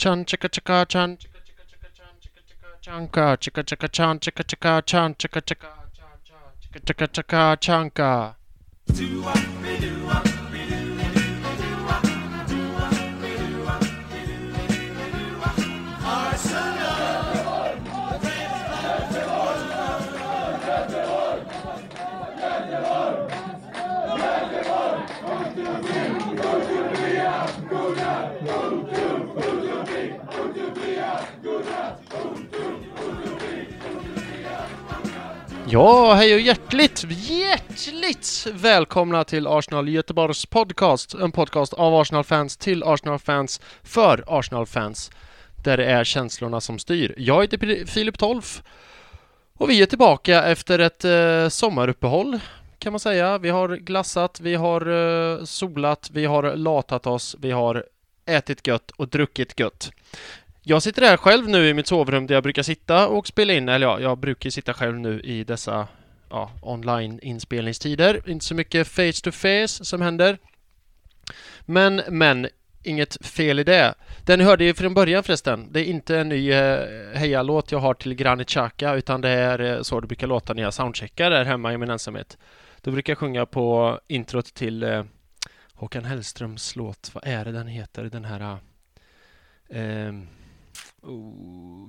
Chan chicka chicka chan. Chicka chicka chicka chan. Chicka chicka chanka chicka chicka chan. Chicka chicka chan. Chicka chicka cha cha chicka chicka chicka chanka. Ja, hej och hjärtligt, hjärtligt välkomna till Arsenal Göteborgs podcast. En podcast av Arsenal-fans till Arsenal-fans för Arsenal-fans. Där det är känslorna som styr. Jag heter Filip Tolf och vi är tillbaka efter ett eh, sommaruppehåll kan man säga. Vi har glassat, vi har eh, solat, vi har latat oss, vi har ätit gött och druckit gött. Jag sitter här själv nu i mitt sovrum där jag brukar sitta och spela in, eller ja, jag brukar sitta själv nu i dessa ja, online inspelningstider. Inte så mycket face to face som händer. Men, men, inget fel i det. Den ni hörde ju från början förresten, det är inte en ny eh, hejalåt jag har till Granit Xhaka utan det är eh, så det brukar låta när jag soundcheckar där hemma i min ensamhet. Då brukar jag sjunga på introt till eh, Håkan Hellströms låt, vad är det den heter, den här eh, Oh,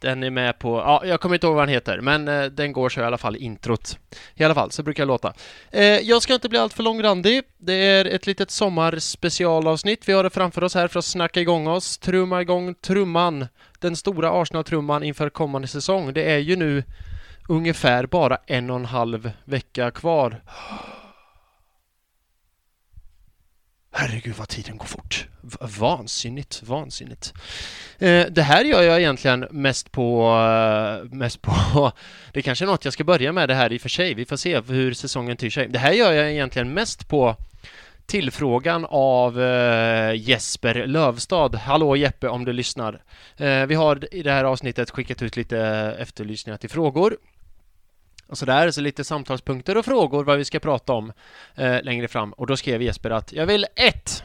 Den är med på, ja, jag kommer inte ihåg vad den heter, men eh, den går så i alla fall i introt. I alla fall, så brukar jag låta. Eh, jag ska inte bli alltför långrandig. Det är ett litet sommarspecialavsnitt. Vi har det framför oss här för att snacka igång oss, trumma igång trumman, den stora Arsenal-trumman inför kommande säsong. Det är ju nu ungefär bara en och en halv vecka kvar. Herregud vad tiden går fort. V- Vansinnigt, vansinnigt. Eh, det här gör jag egentligen mest på, eh, mest på, det kanske är något jag ska börja med det här i och för sig. Vi får se hur säsongen tyr sig. Det här gör jag egentligen mest på tillfrågan av eh, Jesper Lövstad. Hallå Jeppe om du lyssnar. Eh, vi har i det här avsnittet skickat ut lite efterlysningar till frågor och sådär, så lite samtalspunkter och frågor vad vi ska prata om eh, längre fram. Och då skrev Jesper att jag vill ett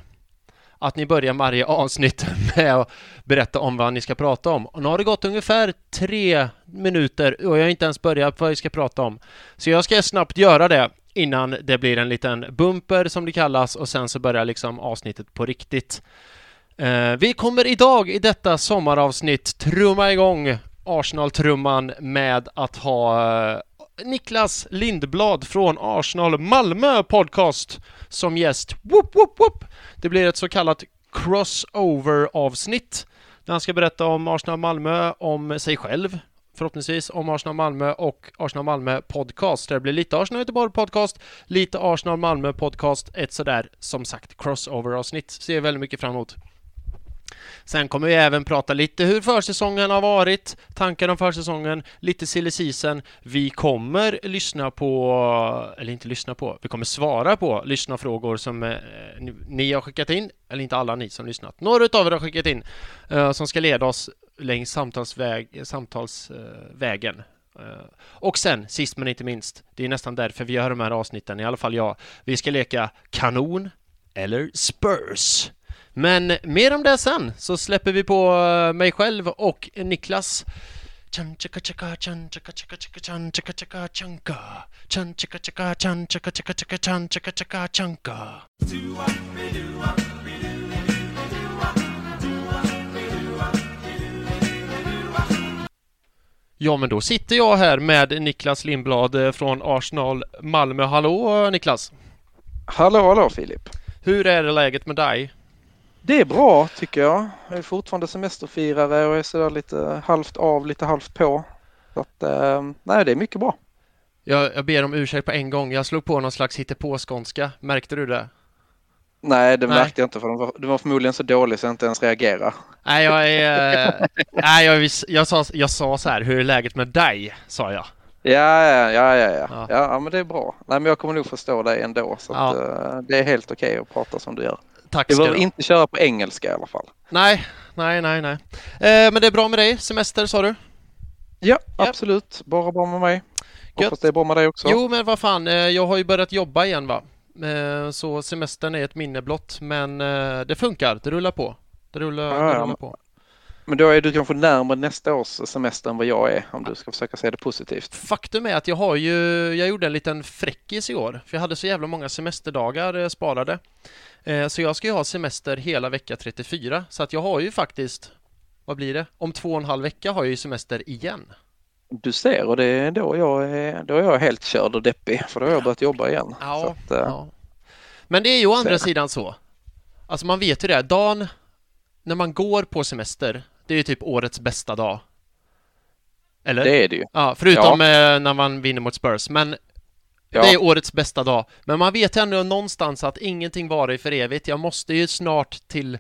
att ni börjar varje avsnitt med att berätta om vad ni ska prata om. Och nu har det gått ungefär tre minuter och jag har inte ens börjat på vad vi ska prata om. Så jag ska snabbt göra det innan det blir en liten bumper som det kallas och sen så börjar liksom avsnittet på riktigt. Eh, vi kommer idag i detta sommaravsnitt trumma igång Arsenal-trumman med att ha eh, Niklas Lindblad från Arsenal Malmö podcast som gäst. Woop, woop, woop. Det blir ett så kallat crossover-avsnitt där han ska berätta om Arsenal Malmö, om sig själv förhoppningsvis om Arsenal Malmö och Arsenal Malmö podcast. Det blir lite Arsenal Göteborg podcast, lite Arsenal Malmö podcast, ett sådär som sagt crossover-avsnitt. Ser väldigt mycket fram emot. Sen kommer vi även prata lite hur försäsongen har varit, tankar om försäsongen, lite silly season. Vi kommer lyssna på, eller inte lyssna på, vi kommer svara på lyssnarfrågor som eh, ni, ni har skickat in, eller inte alla ni som lyssnat. Några utav er har skickat in, eh, som ska leda oss längs samtalsväg, samtalsvägen. Eh, och sen, sist men inte minst, det är nästan därför vi gör de här avsnitten, i alla fall jag. Vi ska leka kanon eller Spurs. Men mer om det sen, så släpper vi på eh, mig själv och Niklas. Chan chaka chaka chan chaka chaka chaka chan chaka chaka chanka Chan chaka chaka chan chaka chaka chaka chan chaka chaka chanka Ja, men då sitter jag här med Niklas Lindblad eh, från Arsenal Malmö. Hallå eh, Niklas! Hallå, hallå Filip. Hur är det läget med dig? Det är bra tycker jag. Jag är fortfarande semesterfirare och är sådär lite halvt av, lite halvt på. Så att, eh, nej, det är mycket bra. Jag, jag ber om ursäkt på en gång. Jag slog på någon slags hittepåskånska. Märkte du det? Nej, det Nej. märkte jag inte för den var, den var förmodligen så dålig så jag inte ens reagerar. Nej, jag är... eh, nej, jag, vis- jag, sa, jag sa så här, hur är läget med dig? Sa jag. Ja, ja, ja, ja, ja. Ja. men det är bra. Nej, men jag kommer nog förstå dig ändå så att, Ja. eh, det är helt okej att prata som du gör. Tack ska du behöver inte köra på engelska i alla fall. Nej, nej, nej, nej. Eh, men det är bra med dig? Semester sa du? Ja, Ja. absolut. Bara bra med mig. Gött. Hoppas det är bra med dig också. Jo, men vad fan, eh, jag har ju börjat jobba igen va? Eh, så semestern är ett minne blott, men eh, det funkar. Det rullar på. Det rullar, Ja, det rullar på. Men då är du kanske närmare nästa års semester än vad jag är om du ska försöka se det positivt. Faktum är att jag har ju, jag gjorde en liten fräckis i år, för jag hade så jävla många semesterdagar eh, sparade. Eh, så jag ska ju ha semester hela vecka 34, så att jag har ju faktiskt, vad blir det? Om två och en halv vecka har jag ju semester igen. Du ser och det är då jag är, då är jag helt körd och deppig för då har jag börjat jobba igen. Ja, att, eh, Ja. Men det är ju å andra Så. sidan så. Alltså man vet ju det, dagen när man går på semester, det är ju typ årets bästa dag. Eller? Det är det ju. Ja, förutom eh, när man vinner mot Spurs. Men Ja. det är årets bästa dag. Men man vet ju ändå någonstans att ingenting varar för evigt. Jag måste ju snart till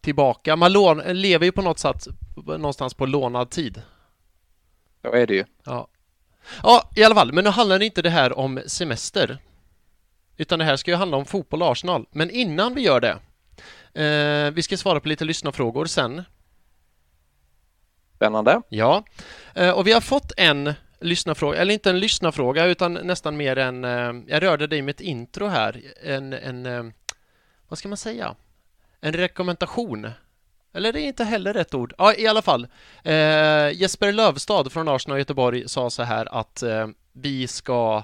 tillbaka. Man lån, lever ju på något sätt någonstans på lånad tid. Då är det ju. Ja. ja, i alla fall. Men nu handlar inte det här om semester. Utan det här ska ju handla om fotboll och Arsenal. Men innan vi gör det. Eh, vi ska svara på lite lyssnarfrågor sen. Spännande. Ja, eh, och vi har fått en lyssnarfråga, eller inte en lyssnarfråga utan nästan mer en, eh, jag rörde dig med ett intro här, en, en eh, vad ska man säga, en rekommendation. Eller det är inte heller rätt ord. Ja, i alla fall. Eh, Jesper Lövstad från Arsenal Göteborg sa så här att eh, vi ska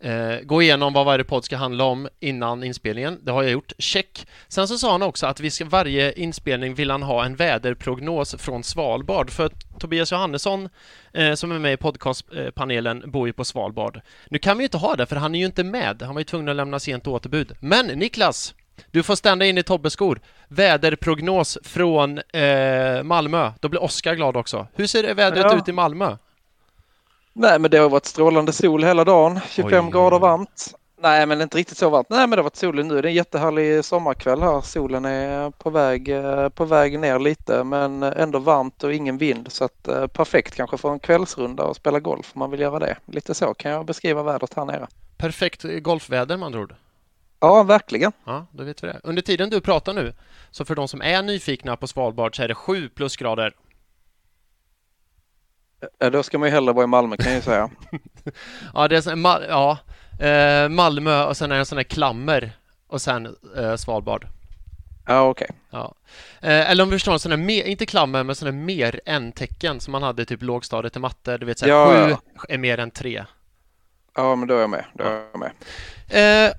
eh, gå igenom vad varje podd ska handla om innan inspelningen. Det har jag gjort. Check. Sen så sa han också att vi ska, varje inspelning vill han ha en väderprognos från Svalbard. För Tobias Johannesson, eh, som är med i podcastpanelen, bor ju på Svalbard. Nu kan vi ju inte ha det, för han är ju inte med. Han var ju tvungen att lämna sent återbud. Men Niklas, du får stända in i Tobbeskor. Väderprognos från eh, Malmö. Då blir Oskar glad också. Hur ser vädret Ja. ut i Malmö? Nej men det har varit strålande sol hela dagen. 25 Oj. grader varmt. Nej men inte riktigt så varmt. Nej men det har varit solen nu. Det är en jättehärlig sommarkväll här. Solen är på väg, eh, på väg ner lite men ändå varmt och ingen vind. Så att, eh, perfekt kanske för en kvällsrunda och spela golf om man vill göra det. Lite så kan jag beskriva vädret här nere. Perfekt golfväder andra ord. Ja verkligen. Ja, då vet vi det. Under tiden du pratar nu, så för de som är nyfikna på Svalbard så är det 7 plusgrader. Då ska man ju hellre vara i Malmö kan jag ju säga. Ja, det är så, Ma- ja, eh, Malmö och sen är det en sån där klammer och sen eh, Svalbard. Ja okej. Ja. Eh, eller om vi förstår en sån där, mer, inte klammer, men sån där mer än-tecken som man hade typ lågstadiet i matte. Du vet såhär, Ja, sju ja. är mer än tre. Ja men då är jag med. Då är jag med. Eh,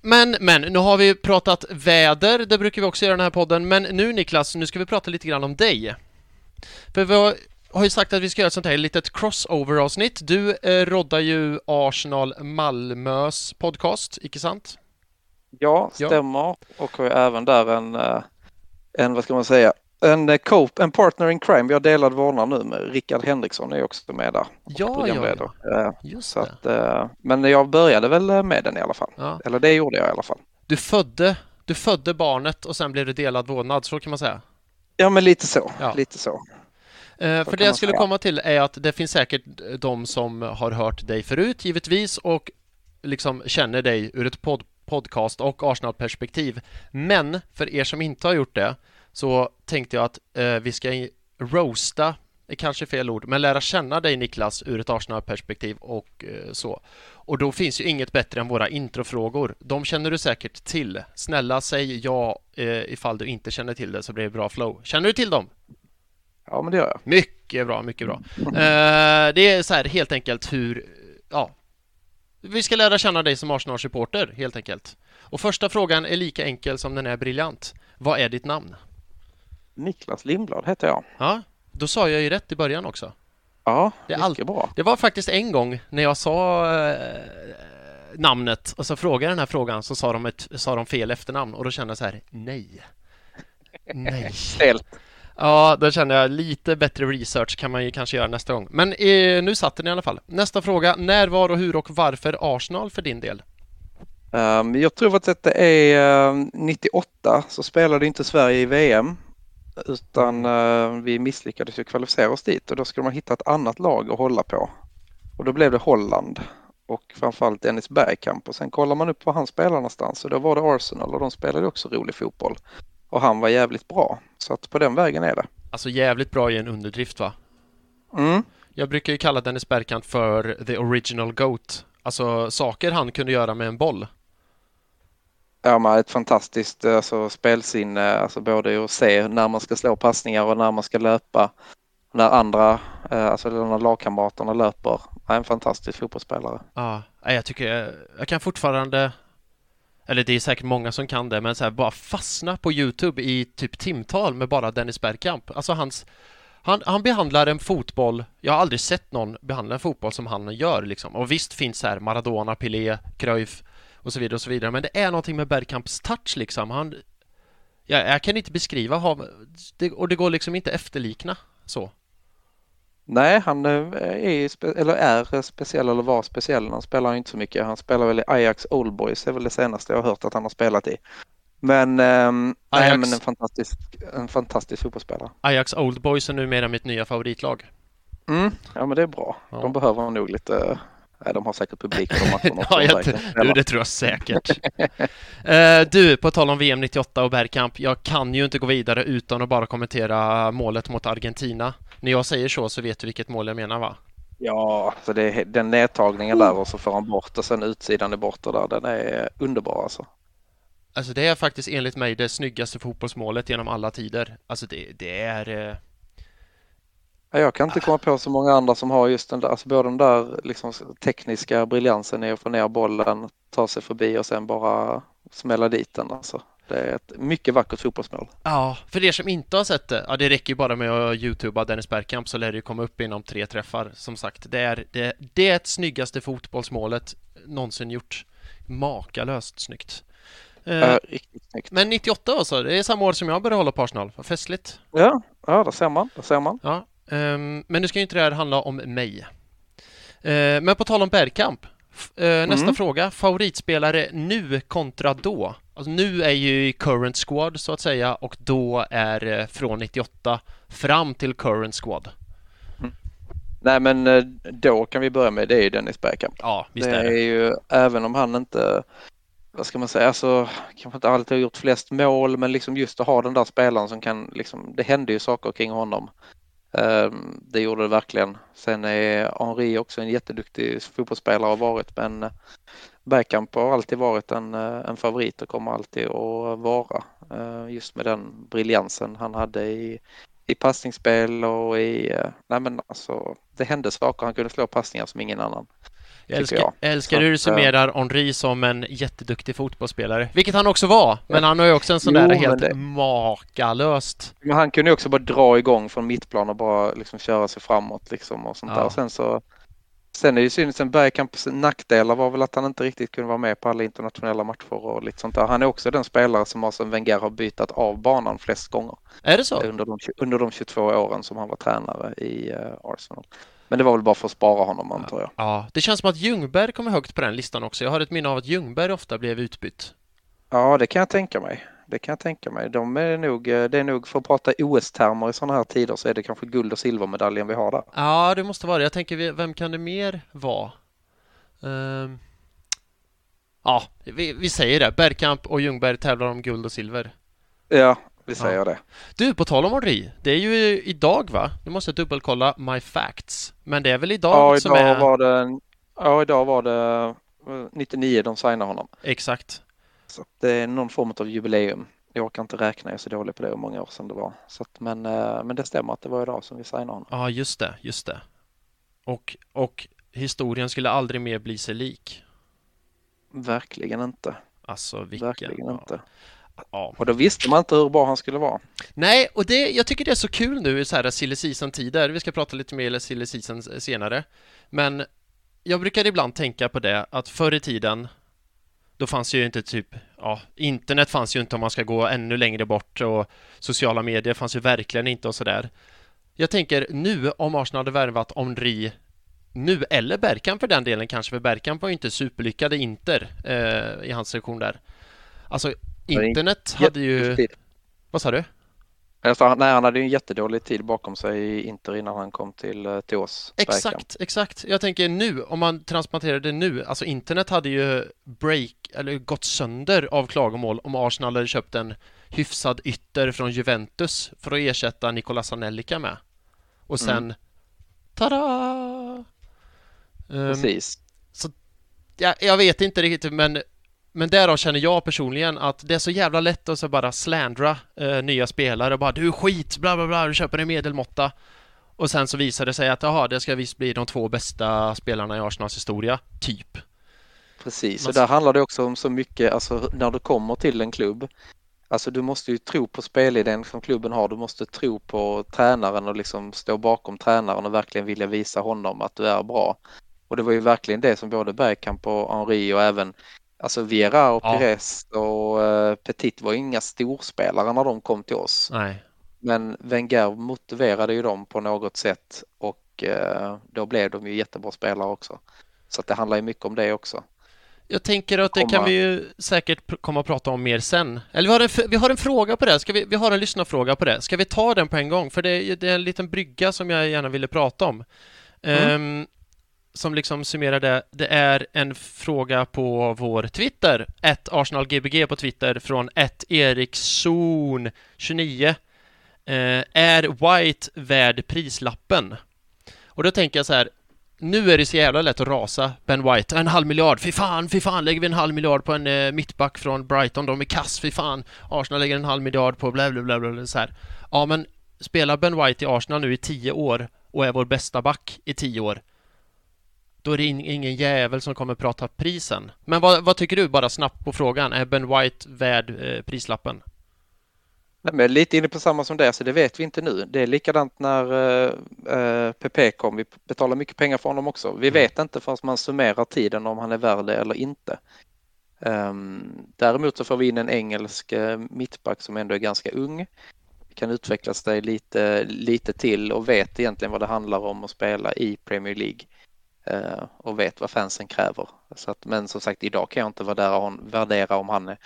men, men, nu har vi pratat väder, det brukar vi också göra i den här podden, men nu Niklas, nu ska vi prata lite grann om dig. För vi har, har ju sagt att vi ska göra ett sånt här litet crossover-avsnitt. Du eh, roddar ju Arsenal Malmös podcast, icke sant? Ja, Ja. stämmer. Och har ju även där en, eh, en vad ska man säga, en eh, cope, en partner in crime. Vi har delad vårdnad nu med Rickard Henriksson är också med där. Ja, ja, ja. Eh, Just det. att, eh, men jag började väl med den i alla fall. Ja. Eller det gjorde jag i alla fall. Du, födde, du födde barnet och sen blev det delad vårdnad, så kan man säga. Ja men lite så. Ja. Lite så. Eh, för det jag skulle komma till är att det finns säkert de som har hört dig förut givetvis och liksom känner dig ur ett pod- podcast och Arsenal-perspektiv. Men för er som inte har gjort det så tänkte jag att eh, vi ska roasta, är kanske fel ord, men lära känna dig Niklas ur ett Arsenal-perspektiv och eh, så. Och då finns ju inget bättre än våra introfrågor. De känner du säkert till. Snälla säg ja eh, ifall du inte känner till det så blir det bra flow. Känner du till dem? Ja men det gör jag. Mycket bra, mycket bra. Eh, det är så här helt enkelt hur, ja, vi ska lära känna dig som Arsenal-supporter helt enkelt. Och första frågan är lika enkel som den är briljant. Vad är ditt namn? Niklas Lindblad heter jag. Ja, då sa jag ju rätt i början också. Ja, Det är mycket allt- bra. Det var faktiskt en gång när jag sa eh, namnet och så frågade jag den här frågan så sa de, ett, sa de fel efternamn och då kände jag så här, nej. Nej. Stelt. Ja, då känner jag lite bättre research kan man ju kanske göra nästa gång. Men eh, nu satt den i alla fall. Nästa fråga. När, var och hur och varför Arsenal för din del? Um, jag tror att det är ehm, uh, 98 så spelade inte Sverige i VM utan uh, vi misslyckades ju kvalificera oss dit och då skulle man hitta ett annat lag att hålla på. Och då blev det Holland och framförallt Dennis Bergkamp och sen kollar man upp var han spelar någonstans och då var det Arsenal och de spelade också rolig fotboll. Och han var jävligt bra så att på den vägen är det. Alltså jävligt bra i en underdrift va? Mm. Jag brukar ju kalla Dennis Bergkamp för the original GOAT. Alltså saker han kunde göra med en boll. Ja, man ett fantastiskt alltså, spelsinne, alltså både att se när man ska slå passningar och när man ska löpa. När andra, eh, alltså när lagkamraterna löper. Han är en fantastisk fotbollsspelare. Ja, jag tycker jag kan fortfarande eller det är säkert många som kan det, men så här, bara fastna på Youtube i typ timtal med bara Dennis Bergkamp. Alltså hans han, han behandlar en fotboll, jag har aldrig sett någon behandla en fotboll som han gör liksom. Och visst finns här Maradona, Pelé, Cruyff och så vidare och så vidare. Men det är någonting med Bergkamps touch liksom. Han, ja, jag kan inte beskriva, och det går liksom inte efterlikna så. Nej, han eh, är, eller är speciell eller var speciell. Han spelar inte så mycket. Han spelar väl i Ajax Old Boys, det är väl det senaste jag har hört att han har spelat i. Men, ähm, Ajax... nej, men en fantastisk, en fantastisk fotbollsspelare. Ajax Old Boys är numera mitt nya favoritlag. Mm, ja men det är bra. Ja. De behöver nog lite Nej, de har säkert publik på matcherna ja, jag, du, det tror jag säkert. uh, du, på tal om VM 98 och Bergkamp, jag kan ju inte gå vidare utan att bara kommentera målet mot Argentina. När jag säger så så vet du vilket mål jag menar va? Ja, så det är den nedtagningen där och så får han bort och sen utsidan är borta där. Den är underbar alltså. Alltså det är faktiskt enligt mig det snyggaste fotbollsmålet genom alla tider. Alltså det, det är... Eh... Jag kan inte komma på så många andra som har just den där, alltså både den där liksom tekniska briljansen i att få ner bollen, ta sig förbi och sen bara smälla dit den. Alltså. Det är ett mycket vackert fotbollsmål. Ja, för er som inte har sett det, ja, det räcker ju bara med att youtuba Dennis Bergkamp så lär det ju komma upp inom tre träffar. Som sagt, det är det, det snyggaste fotbollsmålet någonsin gjort. Makalöst snyggt. Riktigt snyggt. Men 98 alltså, det är samma år som jag började hålla på Arsenal. Vad festligt. Ja, ja, det ser man. Det ser man. Ja, um, men nu ska ju inte det här handla om mig. Uh, men på tal om Bergkamp. Nästa mm. fråga. Favoritspelare nu kontra då? Alltså nu är ju i current squad så att säga och då är från 98 fram till current squad. Mm. Nej men då kan vi börja med det är ju Dennis Bergkamp. Ja, visst det är det. är ju, även om han inte vad ska man säga, alltså, kanske inte alltid har gjort flest mål, men liksom just att ha den där spelaren som kan, liksom, det hände ju saker kring honom. Ehm, det gjorde det verkligen. Sen är Henri också en jätteduktig fotbollsspelare och varit, men eh, Bergkamp har alltid varit en, eh, en favorit och kommer alltid att vara. Eh, just med den briljansen han hade i, i passningsspel och i, nej men alltså, det hände saker. Han kunde slå passningar som ingen annan. Jag älskar, jag. älskar hur du summerar Henri som en jätteduktig fotbollsspelare, vilket han också var. Men han har ju också en sån jo, där helt det... makalöst. Men han kunde ju också bara dra igång från mittplan och bara liksom köra sig framåt liksom och sånt ja. där. Och sen så Sen är det ju synd, sen Bergkamps nackdelar var väl att han inte riktigt kunde vara med på alla internationella matcher och lite sånt där. Han är också den spelare som Arsene Wenger har bytt av banan flest gånger. Är det så? Under de, under de 22 åren som han var tränare i uh, Arsenal. Men det var väl bara för att spara honom antar jag. Ja, det känns som att Ljungberg kommer högt på den listan också. Jag har ett minne av att Ljungberg ofta blev utbytt. Ja, det kan jag tänka mig. Det kan jag tänka mig. De är nog, eh, det är nog, för att prata OS-termer i sådana här tider så är det kanske guld och silvermedaljen vi har där. Ja, det måste vara det. Jag tänker, vem kan det mer vara? Um... Ja, vi, vi säger det. Bergkamp och Ljungberg tävlar om guld och silver. Ja, vi säger ja. det. Du, på tal om Henri, det är ju idag va? Nu måste jag dubbelkolla my facts. Men det är väl idag, ja, idag som är... Var det, ja, idag var det 99 eh, de signade honom. Exakt. Så det är någon form av jubileum. Jag kan inte räkna, jag är så dålig på det hur många år sedan det var. Så att, men, eh, men det stämmer att det var idag som vi signade honom. Ja, just det, just det. Och, och historien skulle aldrig mer bli sig lik. Verkligen inte. Alltså vilken... Verkligen ja. inte. Ja. Och då visste man inte hur bra han skulle vara. Nej, och det, jag tycker det är så kul nu i så här silly season-tider. Vi ska prata lite mer silly season senare. Men jag brukar ibland tänka på det att förr i tiden då fanns ju inte typ, ja, internet fanns ju inte om man ska gå ännu längre bort och sociala medier fanns ju verkligen inte och sådär. Jag tänker nu om Arsenal hade värvat Henri nu, eller Bergkamp för den delen kanske, för Bergkamp var ju inte superlyckad i Inter eh, i hans sektion där. Alltså Internet hade ju... Vad sa du? Jag sa, nej, han hade ju en jättedålig tid bakom sig i Inter innan han kom till, uh, till oss. Exakt, exakt. Jag tänker nu, om man transplanterar det nu, alltså internet hade ju break, eller gått sönder av klagomål om Arsenal hade köpt en hyfsad ytter från Juventus för att ersätta Nicolas Anelika med. Och sen, mm. tada! Um, Precis. Så, ja, jag vet inte riktigt, men men därav känner jag personligen att det är så jävla lätt att så bara slandra eh, nya spelare. Bara du är skit, bla bla bla, du köper en medelmåtta. Och sen så visar det sig att jaha, det ska visst bli de två bästa spelarna i Arsenals historia, typ. Precis, och där handlar det också om så mycket, alltså när du kommer till en klubb. Alltså du måste ju tro på spelidén som klubben har, du måste tro på tränaren och liksom stå bakom tränaren och verkligen vilja visa honom att du är bra. Och det var ju verkligen det som både Bergkamp och Henri och även Alltså Viera och ja. Pires och uh, Petit var inga storspelare när de kom till oss. Nej. Men Wenger motiverade ju dem på något sätt och uh, då blev de ju jättebra spelare också. Så det handlar ju mycket om det också. Jag tänker att det kan vi ju säkert komma att prata om mer sen. Eller vi har en, vi har en fråga på det, Ska vi, vi har en lyssnarfråga på det. Ska vi ta den på en gång? För det, det är en liten brygga som jag gärna ville prata om. Mm. Um, som liksom summerar det. Det är en fråga på vår Twitter, ett ArsenalGBG på Twitter från ett Eriksson29. Eh, är White värd prislappen? Och då tänker jag så här, nu är det så jävla lätt att rasa Ben White. En halv miljard, fy fan, fy fan, lägger vi en halv miljard på en eh, mittback från Brighton, de är kass, fy fan. Arsenal lägger en halv miljard på bla bla bla bla så här. Ja, men spelar Ben White i Arsenal nu i tio år och är vår bästa back i tio år, då är det ingen jävel som kommer prata prisen. Men vad, vad tycker du, bara snabbt på frågan, är Ben White värd eh, prislappen? Nej, men lite inne på samma som det, så det vet vi inte nu. Det är likadant när uh, PP kom. Vi betalar mycket pengar för honom också. Vi mm. vet inte förrän man summerar tiden om han är värd det eller inte. Um, däremot så får vi in en engelsk uh, mittback som ändå är ganska ung. Kan utvecklas det lite, lite till och vet egentligen vad det handlar om att spela i Premier League. Uh, och vet vad fansen kräver. Så att, men som sagt, idag kan jag inte värdera, värdera om han är,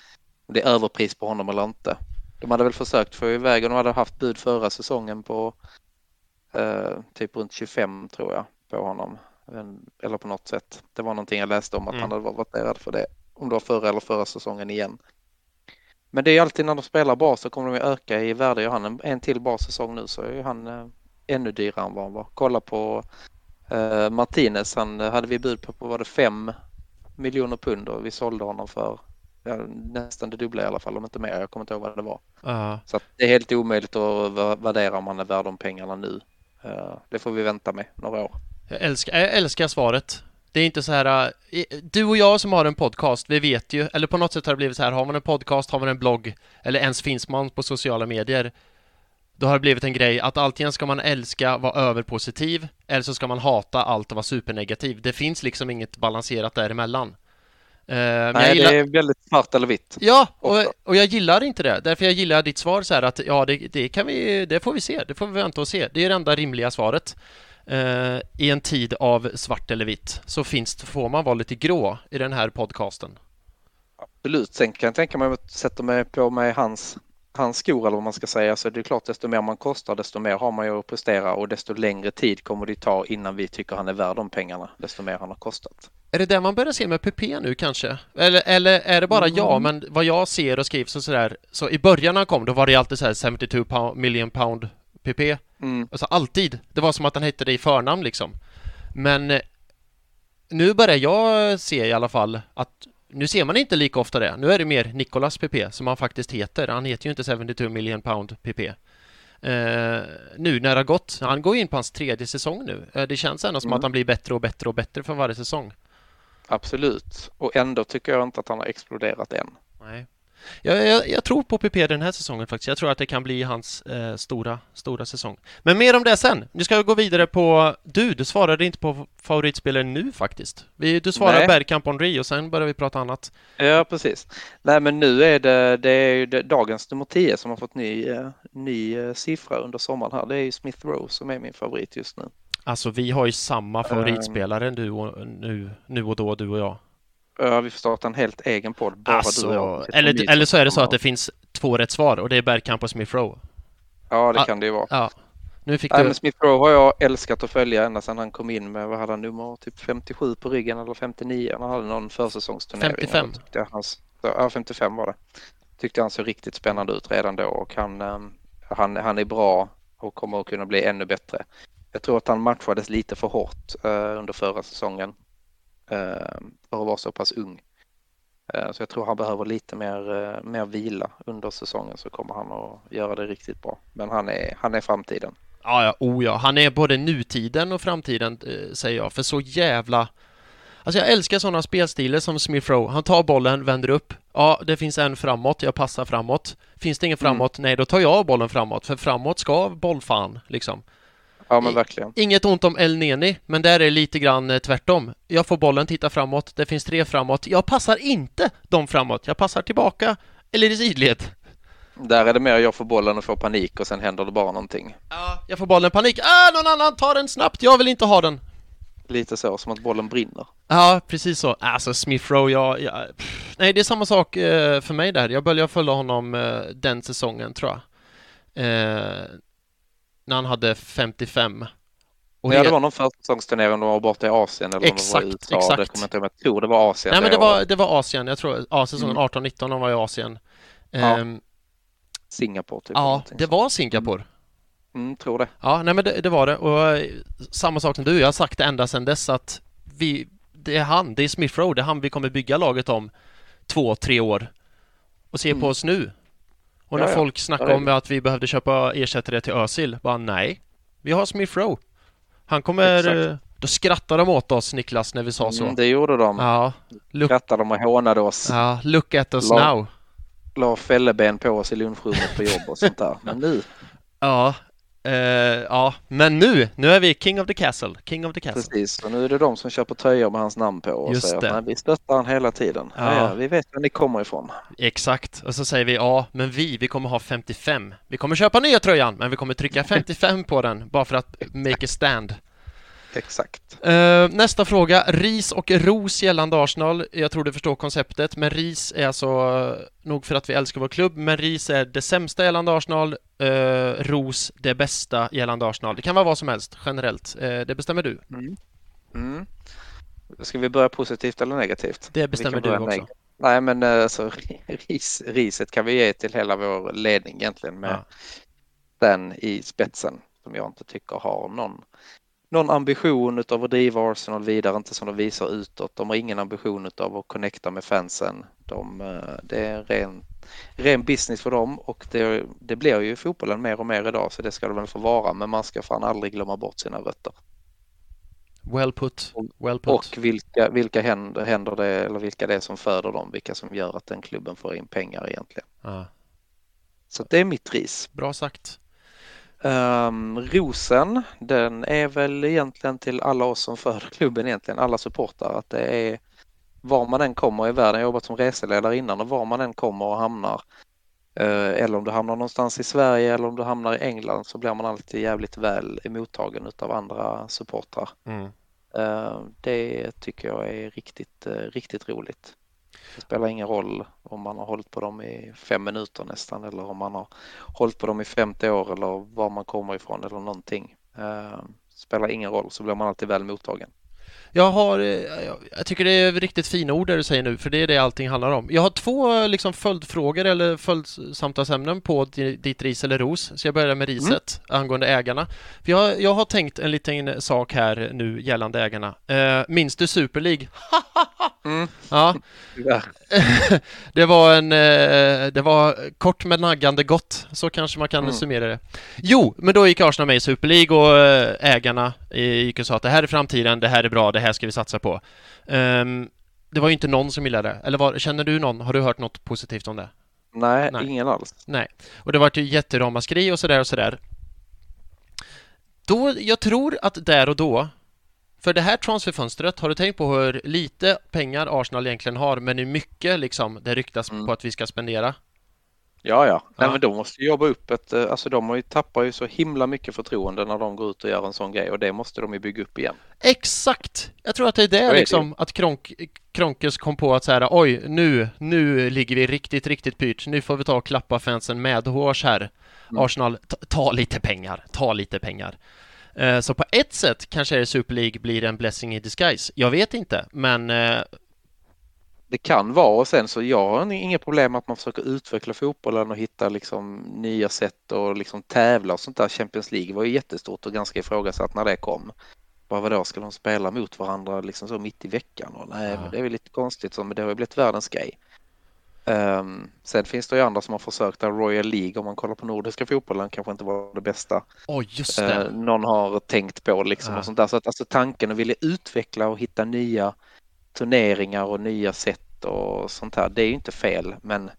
om det är överpris på honom eller inte. De hade väl försökt få iväg och de hade haft bud förra säsongen på eh, typ runt 25 tror jag på honom. Eller på något sätt. Det var någonting jag läste om att mm. han hade varit värderad för det. Om det var förra eller förra säsongen igen. Men det är alltid när de spelar bra så kommer de öka i värde. Gör han en, en till bra säsong nu så är han eh, ännu dyrare än vad han var. Kolla på eh, Martinez. Han eh, hade vi bud på, på var det 5 miljoner pund och vi sålde honom för ja, nästan det dubbla i alla fall, om inte mer. Jag kommer inte ihåg vad det var. Uh. Så det är helt omöjligt att värdera om han är värd de pengarna nu. Uh, det får vi vänta med några år. Jag älskar, jag älskar svaret. Det är inte så här, uh, du och jag som har en podcast, vi vet ju, eller på något sätt har det blivit så här, har man en podcast, har man en blogg, eller ens finns man på sociala medier, då har det blivit en grej att antingen ska man älska, vara överpositiv, eller så ska man hata allt och vara supernegativ. Det finns liksom inget balanserat däremellan. Uh, Nej, gillar... det är väldigt svart eller vitt. Ja, och, och, jag gillar inte det. Därför jag gillar ditt svar så här att ja, det, det, kan vi, det får vi se. Det får vi vänta och se. Det är det enda rimliga svaret. Uh, I en tid av svart eller vitt så finns, får man vara lite grå i den här podcasten. Absolut. Sen kan jag tänka mig att sätta mig på mig hans hans skor eller vad man ska säga så det är klart desto mer man kostar desto mer har man ju att prestera och desto längre tid kommer det ta innan vi tycker han är värd de pengarna desto mer han har kostat. Är det det man börjar se med PP nu kanske? Eller, eller är det bara mm. jag, men vad jag ser och skrivs och sådär så i början när han kom då var det alltid så här 72 pound, million pound PP. Mm. Alltså alltid. Det var som att han hette det i förnamn liksom. Men eh, nu börjar jag se i alla fall att nu ser man inte lika ofta det. Nu är det mer Nicolas PP som han faktiskt heter. Han heter ju inte 72 million pound PP. Uh, nu när det har gått, han går in på hans tredje säsong nu. Uh, det känns ändå som mm. att han blir bättre och bättre och bättre för varje säsong. Absolut, och ändå tycker jag inte att han har exploderat än. Nej. Jag, jag, jag, tror på PP den här säsongen faktiskt. Jag tror att det kan bli hans eh, stora, stora säsong. Men mer om det sen. Nu ska vi gå vidare på... Du, du svarade inte på favoritspelare nu faktiskt. Vi, du svarade Bergkamp Henry och sen börjar vi prata annat. Ja, precis. Nej, men nu är det, det är ju dagens nummer 10 som har fått ny, eh, ny eh, siffra under sommaren här. Det är ju Smith Rowe som är min favorit just nu. Alltså, vi har ju samma favoritspelare um, du och, nu, nu och då, du och jag. Ja, vi får starta en helt egen podd. Bara alltså, du och eller, eller så är det så att det finns två rätt svar och det är Bergkamp och Smith Rowe. Ja, det ah, kan det ju vara. Ja. Nu fick Nej, du... men Smith Rowe har jag älskat att följa ända sedan han kom in med, vad hade han, nummer typ 57 på ryggen eller 59. Han hade någon försäsongsturnering. 55. Hans, ja, 55 var det. Tyckte han såg riktigt spännande ut redan då och han, ehm, han, han är bra och kommer att kunna bli ännu bättre. Jag tror att han matchades lite för hårt uh, under förra säsongen. Eh, för att vara så pass ung. Eh, Så jag tror han behöver lite mer, eh, mer vila under säsongen så kommer han att göra det riktigt bra. Men han är, han är framtiden. Ja, ja, oh ja. Han är både nutiden och framtiden, säger jag. För så jävla... Alltså jag älskar sådana spelstilar som Smith Rowe. Han tar bollen, vänder upp. Ja, det finns en framåt, jag passar framåt. Finns det ingen Mm. framåt, nej då tar jag bollen framåt. För framåt ska bollfan, liksom. Ja men verkligen. Inget ont om El Neni, men där är det lite grann eh, tvärtom. Jag får bollen, tittar framåt, det finns tre framåt. Jag passar inte dem framåt, jag passar tillbaka eller i sidled. Där är det mer jag får bollen och får panik och sen händer det bara någonting. Ja, jag får bollen, panik. Ah, någon annan tar den snabbt, jag vill inte ha den. Lite så, som att bollen brinner. Ja, precis så. Alltså Smith Rowe, jag, jag... Nej, det är samma sak eh, för mig där. Jag började följa honom eh, den säsongen, tror jag. När han hade 55. Och ja, det var någon försäsongsturnering de var borta i Asien eller Exakt, det var i USA. exakt. Det kommer jag inte ihåg, men jag tror det var Asien. Nej, men det var, det var Asien. Jag tror, ja, säsongen Mm. 18-19 de var i Asien. Ja, Ehm, Singapore typ. Ja, det var Singapore. Mm, tror det. Ja, nej men det, det var det. Och eh, samma sak som du, jag har sagt det ända sedan dess att vi, det är han, det är Smith Rowe, det är han vi kommer bygga laget om två, tre år. Och se Mm. på oss nu. Och när Ja, folk är om att vi behövde köpa ersättare till Özil, bara nej. Vi har Smith Rowe. Han kommer... Exakt. Då skrattar de åt oss, Niklas, när vi sa så. Mm, det gjorde de. Ja, look, Skrattade de och hånade oss. ja, look at us La- now. La fälleben på oss i lunchrummet på jobb och sånt där. Men nu, Ja, eh, ja, men nu, nu är vi King of the Castle. King of the Castle. precis. Och nu är det de som köper tröjor med hans namn på och Just säger det. att nej, vi stöttar han hela tiden. Ja. Ja, vi vet var ni kommer ifrån. Exakt, och så säger vi ja, men vi, vi kommer ha 55. Vi kommer köpa nya tröjan, men vi kommer trycka 55 på den bara för att make a stand. Exakt. Eh, nästa fråga, ris och ros gällande Arsenal. Jag tror du förstår konceptet, men ris är alltså eh, nog för att vi älskar vår klubb, men ris är det sämsta gällande Arsenal, eh, ros det bästa gällande Arsenal. Det kan vara vad som helst, generellt. Eh, det bestämmer du. Mm. Ska vi börja positivt eller negativt? Det bestämmer du också. neg- Nej men alltså, ris, riset kan vi ge till hela vår ledning egentligen med Ja. den i spetsen som jag inte tycker har någon, någon ambition utav att driva Arsenal vidare, inte som de visar utåt. De har ingen ambition utav att connecta med fansen. De, eh, det är ren, ren business för dem och det, det blir ju fotbollen mer och mer idag så det ska det väl få vara men man ska fan aldrig glömma bort sina rötter. Well put, well put. Och vilka, vilka händer, händer det eller vilka det är som föder dem, vilka som gör att den klubben får in pengar egentligen. Ja, Så det är mitt ris. bra sagt. Um, rosen, den är väl egentligen till alla oss som föder klubben egentligen, alla supportrar, att det är var man än kommer i världen, jag har jobbat som reseledare innan och var man än kommer och hamnar eh, eller om du hamnar någonstans i Sverige eller om du hamnar i England så blir man alltid jävligt väl emottagen utav andra supportrar. Mm. Eh, Det tycker jag är riktigt, eh, riktigt roligt. Det spelar ingen roll om man har hållit på dem i fem minuter nästan eller om man har hållit på dem i 50 år eller var man kommer ifrån eller någonting. Eh, Spelar ingen roll så blir man alltid väl mottagen. Jag har, eh, jag- tycker det är riktigt fina ord det du säger nu, för det är det allting handlar om. Jag har två eh, liksom följdfrågor eller följdsamtalsämnen på di- ditt ris eller ros, så jag börjar med riset angående ägarna. För jag, jag har tänkt en liten sak här nu gällande ägarna. Eh, minns du Super League? Mm. Ja, det var en, eh, det var kort men naggande gott, så kanske man kan Mm. summera det. Jo, men då gick Arsenal med i Super League och eh, ägarna gick och sa att det här är framtiden, det här är bra, det här ska vi satsa på. Ehm, det var ju inte någon som gillade det, eller var, känner du någon? Har du hört något positivt om det? Nej, Nej. ingen alls. Nej. Och det var ju jätteramaskri och sådär och sådär. Då, jag tror att där och då, för det här transferfönstret, har du tänkt på hur lite pengar Arsenal egentligen har, men hur mycket liksom det ryktas Mm. på att vi ska spendera? Ja, ja. Nej, Ja. men de måste jobba upp ett, eh, alltså de har ju tappar ju så himla mycket förtroende när de går ut och gör en sån grej och det måste de ju bygga upp igen. Exakt! Jag tror att det är det är det liksom, att Kronk, Kronkes kom på att så här, oj, nu, nu ligger vi riktigt, riktigt pyrt. Nu får vi ta och klappa fansen med hårs här. Mm. Arsenal, ta, ta lite pengar, ta lite pengar. Eh, Så på ett sätt kanske är Super League blir en blessing in disguise. Jag vet inte, men eh, Det kan vara och sen så jag har inga problem att man försöker utveckla fotbollen och hitta liksom nya sätt och liksom tävla och sånt där. Champions League var ju jättestort och ganska ifrågasatt när det kom. Bara vadå, ska de spela mot varandra liksom så mitt i veckan? Och nej, Ja. men det är väl lite konstigt så, men det har ju blivit världens grej. Ehm, sen finns det ju andra som har försökt där Royal League om man kollar på nordiska fotbollen kanske inte var det bästa. Oj, just Eh, det. någon har tänkt på liksom Ja. och sånt där. Så att alltså tanken att vilja utveckla och hitta nya turneringar och nya sätt och sånt här, det är ju inte fel. Men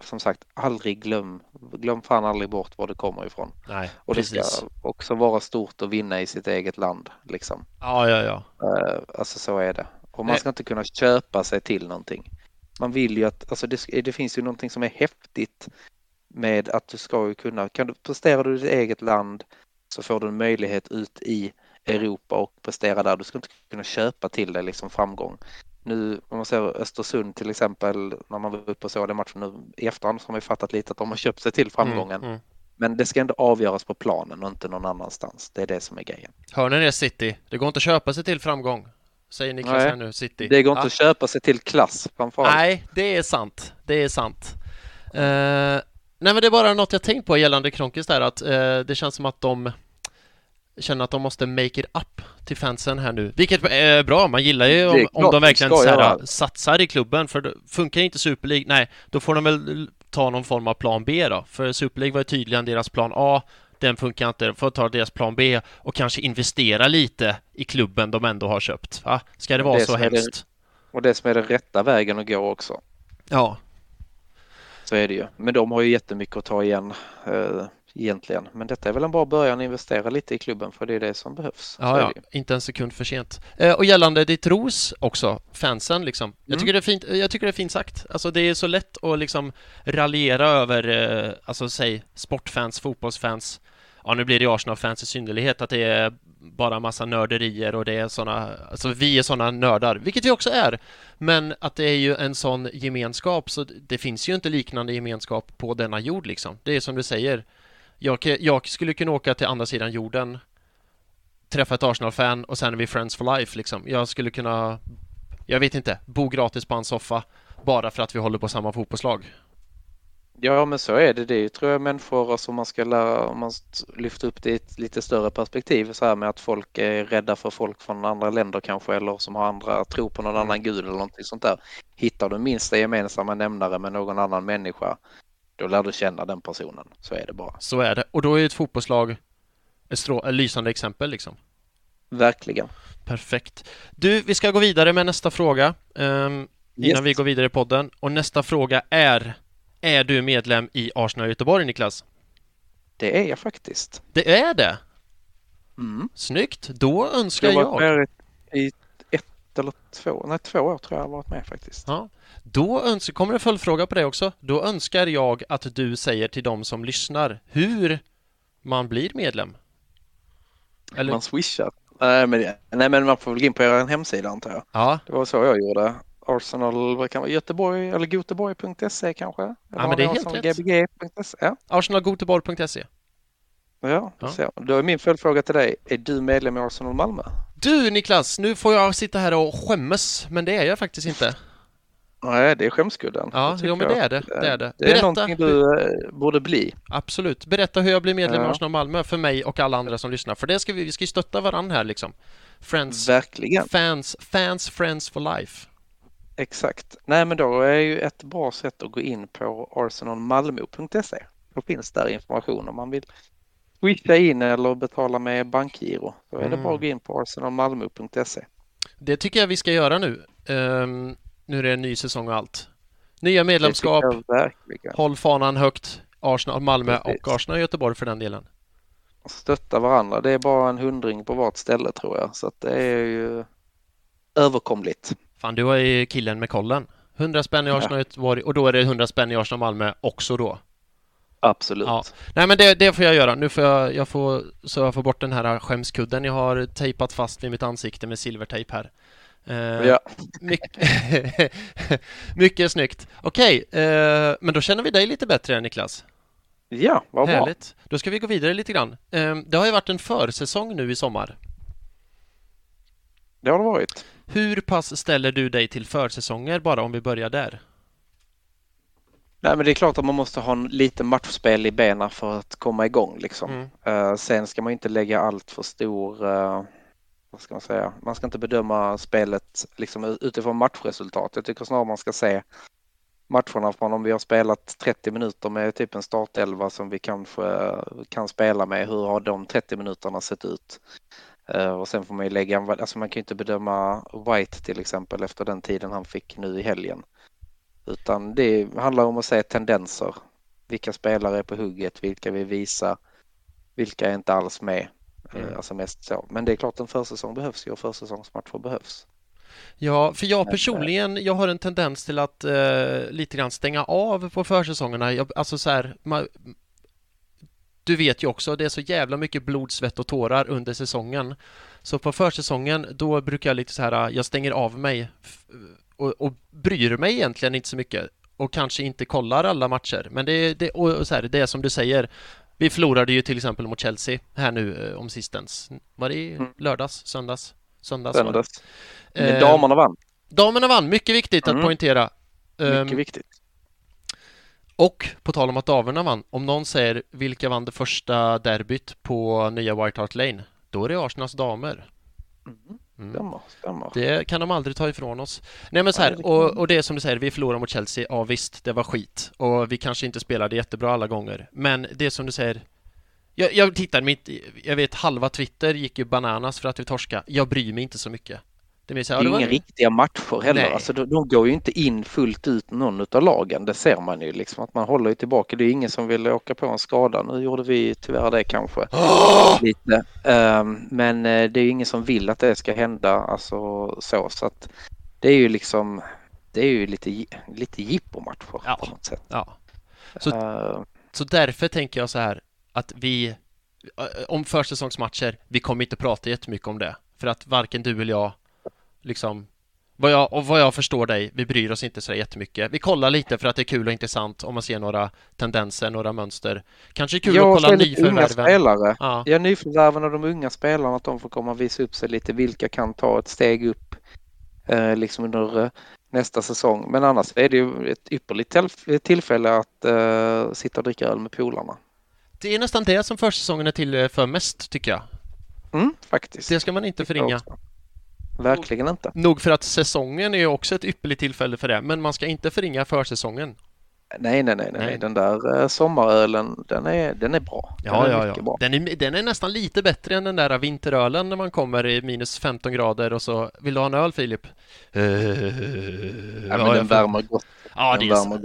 som sagt, aldrig glöm, glöm fan aldrig bort var det kommer ifrån. Nej, Och det precis. ska också vara stort att vinna i sitt eget land. Liksom. Ja, ja, ja. Eh, alltså så är det. Och man Nej. ska inte kunna köpa sig till någonting. Man vill ju att, alltså det, det finns ju någonting som är häftigt med att du ska ju kunna, kan du prestera du i ditt eget land så får du en möjlighet ut i Europa och prestera där. Du ska inte kunna köpa till dig liksom framgång. Nu om man ser Östersund till exempel när man var uppe och såg den matchen nu i efterhand så har man ju fattat lite att de har köpt sig till framgången. Mm, mm. Men det ska ändå avgöras på planen och inte någon annanstans. Det är det som är grejen. Hör ni det City? Det går inte att köpa sig till framgång. Säger Niklas Nej. här nu, City. Det går inte Ja. att köpa sig till klass framförallt. Nej, det är sant. Det är sant. Eh, nej, men det är bara något jag tänkt på gällande Kronkis där, att eh, det känns som att de känner att de måste make it up till fansen här nu, vilket är bra. Man gillar ju om, om de verkligen så här, satsar i klubben, för det funkar inte Super League, nej, då får de väl ta någon form av plan B då, för Super League var ju tydligen deras plan A, den funkar inte, får ta deras plan B och kanske investera lite i klubben de ändå har köpt. Va? Ska det vara Det så är det- hemskt? Och det som är den rätta vägen att gå också. Ja, Så är det ju. Men de har ju jättemycket att ta igen eh, egentligen. Men detta är väl en bra början att investera lite i klubben för det är det som behövs. Ja, ja, inte en sekund för sent. Eh, och gällande ditt ros också, fansen liksom. Jag Mm. tycker det är fint, jag tycker det är fint sagt. Alltså det är så lätt att liksom raljera över, eh, alltså säg sportfans, fotbollsfans. Ja, nu blir det Arsenal-fans i synnerhet, att det är bara massa nörderier och det är såna, alltså vi är såna nördar, vilket vi också är. Men att det är ju en sån gemenskap, så det finns ju inte liknande gemenskap på denna jord liksom. Det är som du säger, jag, jag skulle kunna åka till andra sidan jorden träffa ett Arsenal-fan och sen är vi friends for life liksom. Jag skulle kunna, jag vet inte, bo gratis på en soffa bara för att vi håller på samma fotbollslag. Ja, men så är det. Det är ju, tror jag människor, alltså man ska lära, om man lyfter upp det i ett lite större perspektiv så här med att folk är rädda för folk från andra länder kanske eller som har andra, tror på någon annan gud eller någonting sånt där. Hittar du minsta gemensamma nämnare med någon annan människa, då lär du känna den personen. Så är det bara. Så är det. Och då är ett fotbollslag ett, strå, ett lysande exempel liksom. Verkligen. Perfekt. Du, vi ska gå vidare med nästa fråga innan Yes. vi går vidare i podden. Och nästa fråga är Är du medlem i Arsenal Göteborg, Niklas? Det är jag faktiskt. Det är det! Mm. Snyggt! Då önskar Jag har varit jag med i ett eller två, nej två år tror jag jag har varit med faktiskt. Ja, då öns- kommer en följdfråga på det också. Då önskar jag att du säger till de som lyssnar hur man blir medlem. Eller, Man swishar. Nej men, nej men man får väl gå in på er hemsida antar jag. ja, Det var så jag gjorde. Arsenal, vad kan vara, Göteborg eller Göteborg.se kanske? Eller men har det är helt rätt. gbg.se? Ja, arsenalgoteborg.se. ja, Ja. ja. Så. Då är min följdfråga till dig. Är du medlem i Arsenal Malmö? Du Niklas, nu får jag sitta här och skämmas, men det är jag faktiskt inte. Nej, det är skämskudden. Ja, Det jo, men det är det. Det är det. Det är någonting du eh, borde bli. Absolut. Berätta hur jag blir medlem i Ja. Arsenal Malmö för mig och alla andra som lyssnar. För det ska vi, vi ska ju stötta varandra här liksom. Friends, Verkligen. fans, fans, friends for life. Exakt. Nej, men då är ju ett bra sätt att gå in på arsenalmalmo.se. Då finns där information om man vill swisha in eller betala med bankgiro. Då är det Mm. bara att gå in på arsenalmalmo.se. Det tycker jag vi ska göra nu. Ehm, nu är det en ny säsong och allt. Nya Det medlemskap, håll fanan högt. Arsenal Malmö Precis. och Arsenal Göteborg för den delen. Stötta varandra. Det är bara en hundring på vart ställe tror jag. Så att det är ju överkomligt. Fan, du är ju killen med kollen. 100 spänn i. Arsenal Göteborg och då är det 100 spänn i Arsenal Malmö också då. Absolut. Ja. Nej men det, det får jag göra. Nu får jag, jag får, så jag får bort den här skämskudden jag har tejpat fast vid mitt ansikte med silvertejp här. Eh, Ja. mycket, mycket snyggt. Okej, eh, men då känner vi dig lite bättre Niklas. ja, vad bra. Härligt. Då ska vi gå vidare lite grann. Eh, det har ju varit en försäsong nu i sommar. Det har det varit. Hur pass ställer du dig till försäsonger bara om vi börjar där? Nej, men det är klart att man måste ha en lite matchspel i benen för att komma igång liksom. Mm. Eh, sen ska man inte lägga allt för stor, eh, vad ska man säga, man ska inte bedöma spelet liksom utifrån matchresultat. Jag tycker snarare man ska se matcherna från om vi har spelat 30 minuter med typ en startelva som vi kanske kan spela med. Hur har de 30 minuterna sett ut? Eh, och sen får man ju lägga, alltså man kan ju inte bedöma White till exempel efter den tiden han fick nu i helgen. Utan det handlar om att se tendenser. Vilka spelare är på hugget, vilka vi visar, vilka är inte alls med. Eh, mm. Alltså mest så. Men det är klart en försäsong behövs ju och försäsongsmatcher behövs. Ja, för jag eh, personligen, jag har en tendens till att eh, lite grann stänga av på försäsongerna. Jag, alltså så här, man, du vet ju också, det är så jävla mycket blod, svett och tårar under säsongen. Så på försäsongen, då brukar jag lite så här, jag stänger av mig och, och bryr mig egentligen inte så mycket och kanske inte kollar alla matcher. Men det, det, och så här, det är som du säger, vi förlorade ju till exempel mot Chelsea här nu eh, om sistens. Var det mm. lördags, söndags? Söndags. söndags. Men damerna vann. Damerna vann, mycket viktigt mm. att poängtera. Mycket um, viktigt. Och på tal om att damerna vann, om någon säger vilka vann det första derbyt på nya White Hart Lane, då är det Arsenals damer. Mm. Mm. Stämmer, stämmer. Det kan de aldrig ta ifrån oss. Nej men så här, och, och det är som du säger, vi förlorade mot Chelsea, ja visst, det var skit. Och vi kanske inte spelade jättebra alla gånger. Men det är som du säger, jag, jag tittar mitt, jag vet halva Twitter gick ju bananas för att vi torska. Jag bryr mig inte så mycket. Det, är, så, det är inga riktiga matcher heller. Alltså, de, de, går ju inte in fullt ut någon av lagen. Det ser man ju liksom att man håller ju tillbaka. Det är ingen som vill åka på en skada. Nu gjorde vi tyvärr det kanske. Oh! Lite. Um, men uh, det är ju ingen som vill att det ska hända. Alltså så. Så att det är ju liksom det är ju lite, lite jippomatcher ja. på något sätt. Ja. Så, uh, så därför tänker jag så här att vi eh, om försäsongsmatcher, vi kommer inte prata jättemycket om det. För att varken du eller jag liksom vad jag, och vad jag förstår dig, vi bryr oss inte så jättemycket. Vi kollar lite för att det är kul och intressant om man ser några tendenser, några mönster. Kanske kul ja, att kolla nyförvärven. Unga spelare. Ja. ja, nyförvärven och de unga spelarna, att de får komma och visa upp sig lite. Vilka kan ta ett steg upp eh, liksom under eh, nästa säsong. Men annars är det ju ett ypperligt tillfälle att eh, sitta och dricka öl med polarna. Det är nästan det som försäsongen är till eh, för mest, tycker jag. Mm, faktiskt. Det ska man inte förringa. Verkligen inte. Nog för att säsongen är också ett ypperligt tillfälle för det, men man ska inte förringa försäsongen. Nej, nej, nej, nej, den där uh, sommarölen, den är, den är bra. Den ja, är ja, ja. Bra. Den, är, den är nästan lite bättre än den där vinterölen när man kommer i minus 15 grader och så vill du ha en öl Filip? Uh, ja, men den värmer gott. Ja, det är så.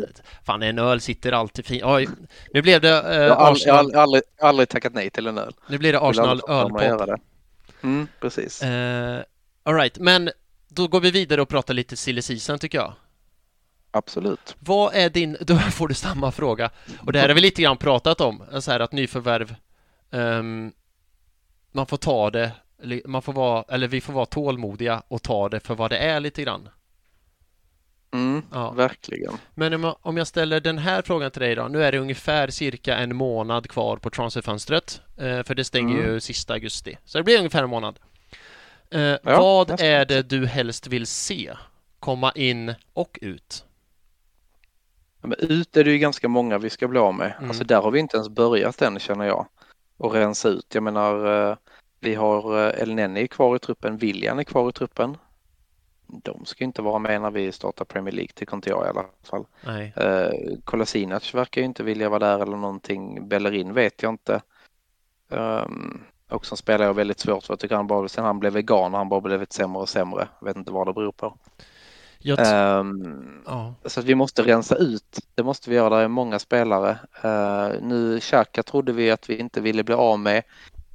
Fan, en öl sitter alltid fint. Oj, nu blev det uh, jag har Arsenal. aldrig, aldrig, aldrig tackat nej till en öl. Nu blir det Arsenal ölpodd. Mm, precis. Uh, Alright, men då går vi vidare och pratar lite silly season tycker jag. Absolut. Vad är din, då får du samma fråga. Och det här har vi lite grann pratat om, så här att nyförvärv um, man får ta det, man får vara, eller vi får vara tålmodiga och ta det för vad det är lite grann. Mm, ja. verkligen. Men om jag, om jag, ställer den här frågan till dig då. Nu är det ungefär cirka en månad kvar på transferfönstret. Eh, för det stänger mm. ju sista augusti. Så det blir ungefär en månad. Eh, ja, vad är det du helst vill se komma in och ut? Ja, men ut är det ju ganska många vi ska bli av med. Mm. Alltså där har vi inte ens börjat än känner jag. Och rensa ut. Jag menar, eh, vi har eh, El Neni kvar i truppen, William är kvar i truppen. De ska inte vara med när vi startar Premier League, tycker inte jag i alla fall. Nej. Uh, Kolasinac verkar ju inte vilja vara där eller någonting. Bellerin vet jag inte. Um, och som spelar jag väldigt svårt för. Jag tycker han bara, sen han blev vegan har han bara blivit sämre och sämre. Jag vet inte vad det beror på. Um, ja. Så att vi måste rensa ut. Det måste vi göra. Det är många spelare. Uh, nu Xhaka trodde vi att vi inte ville bli av med.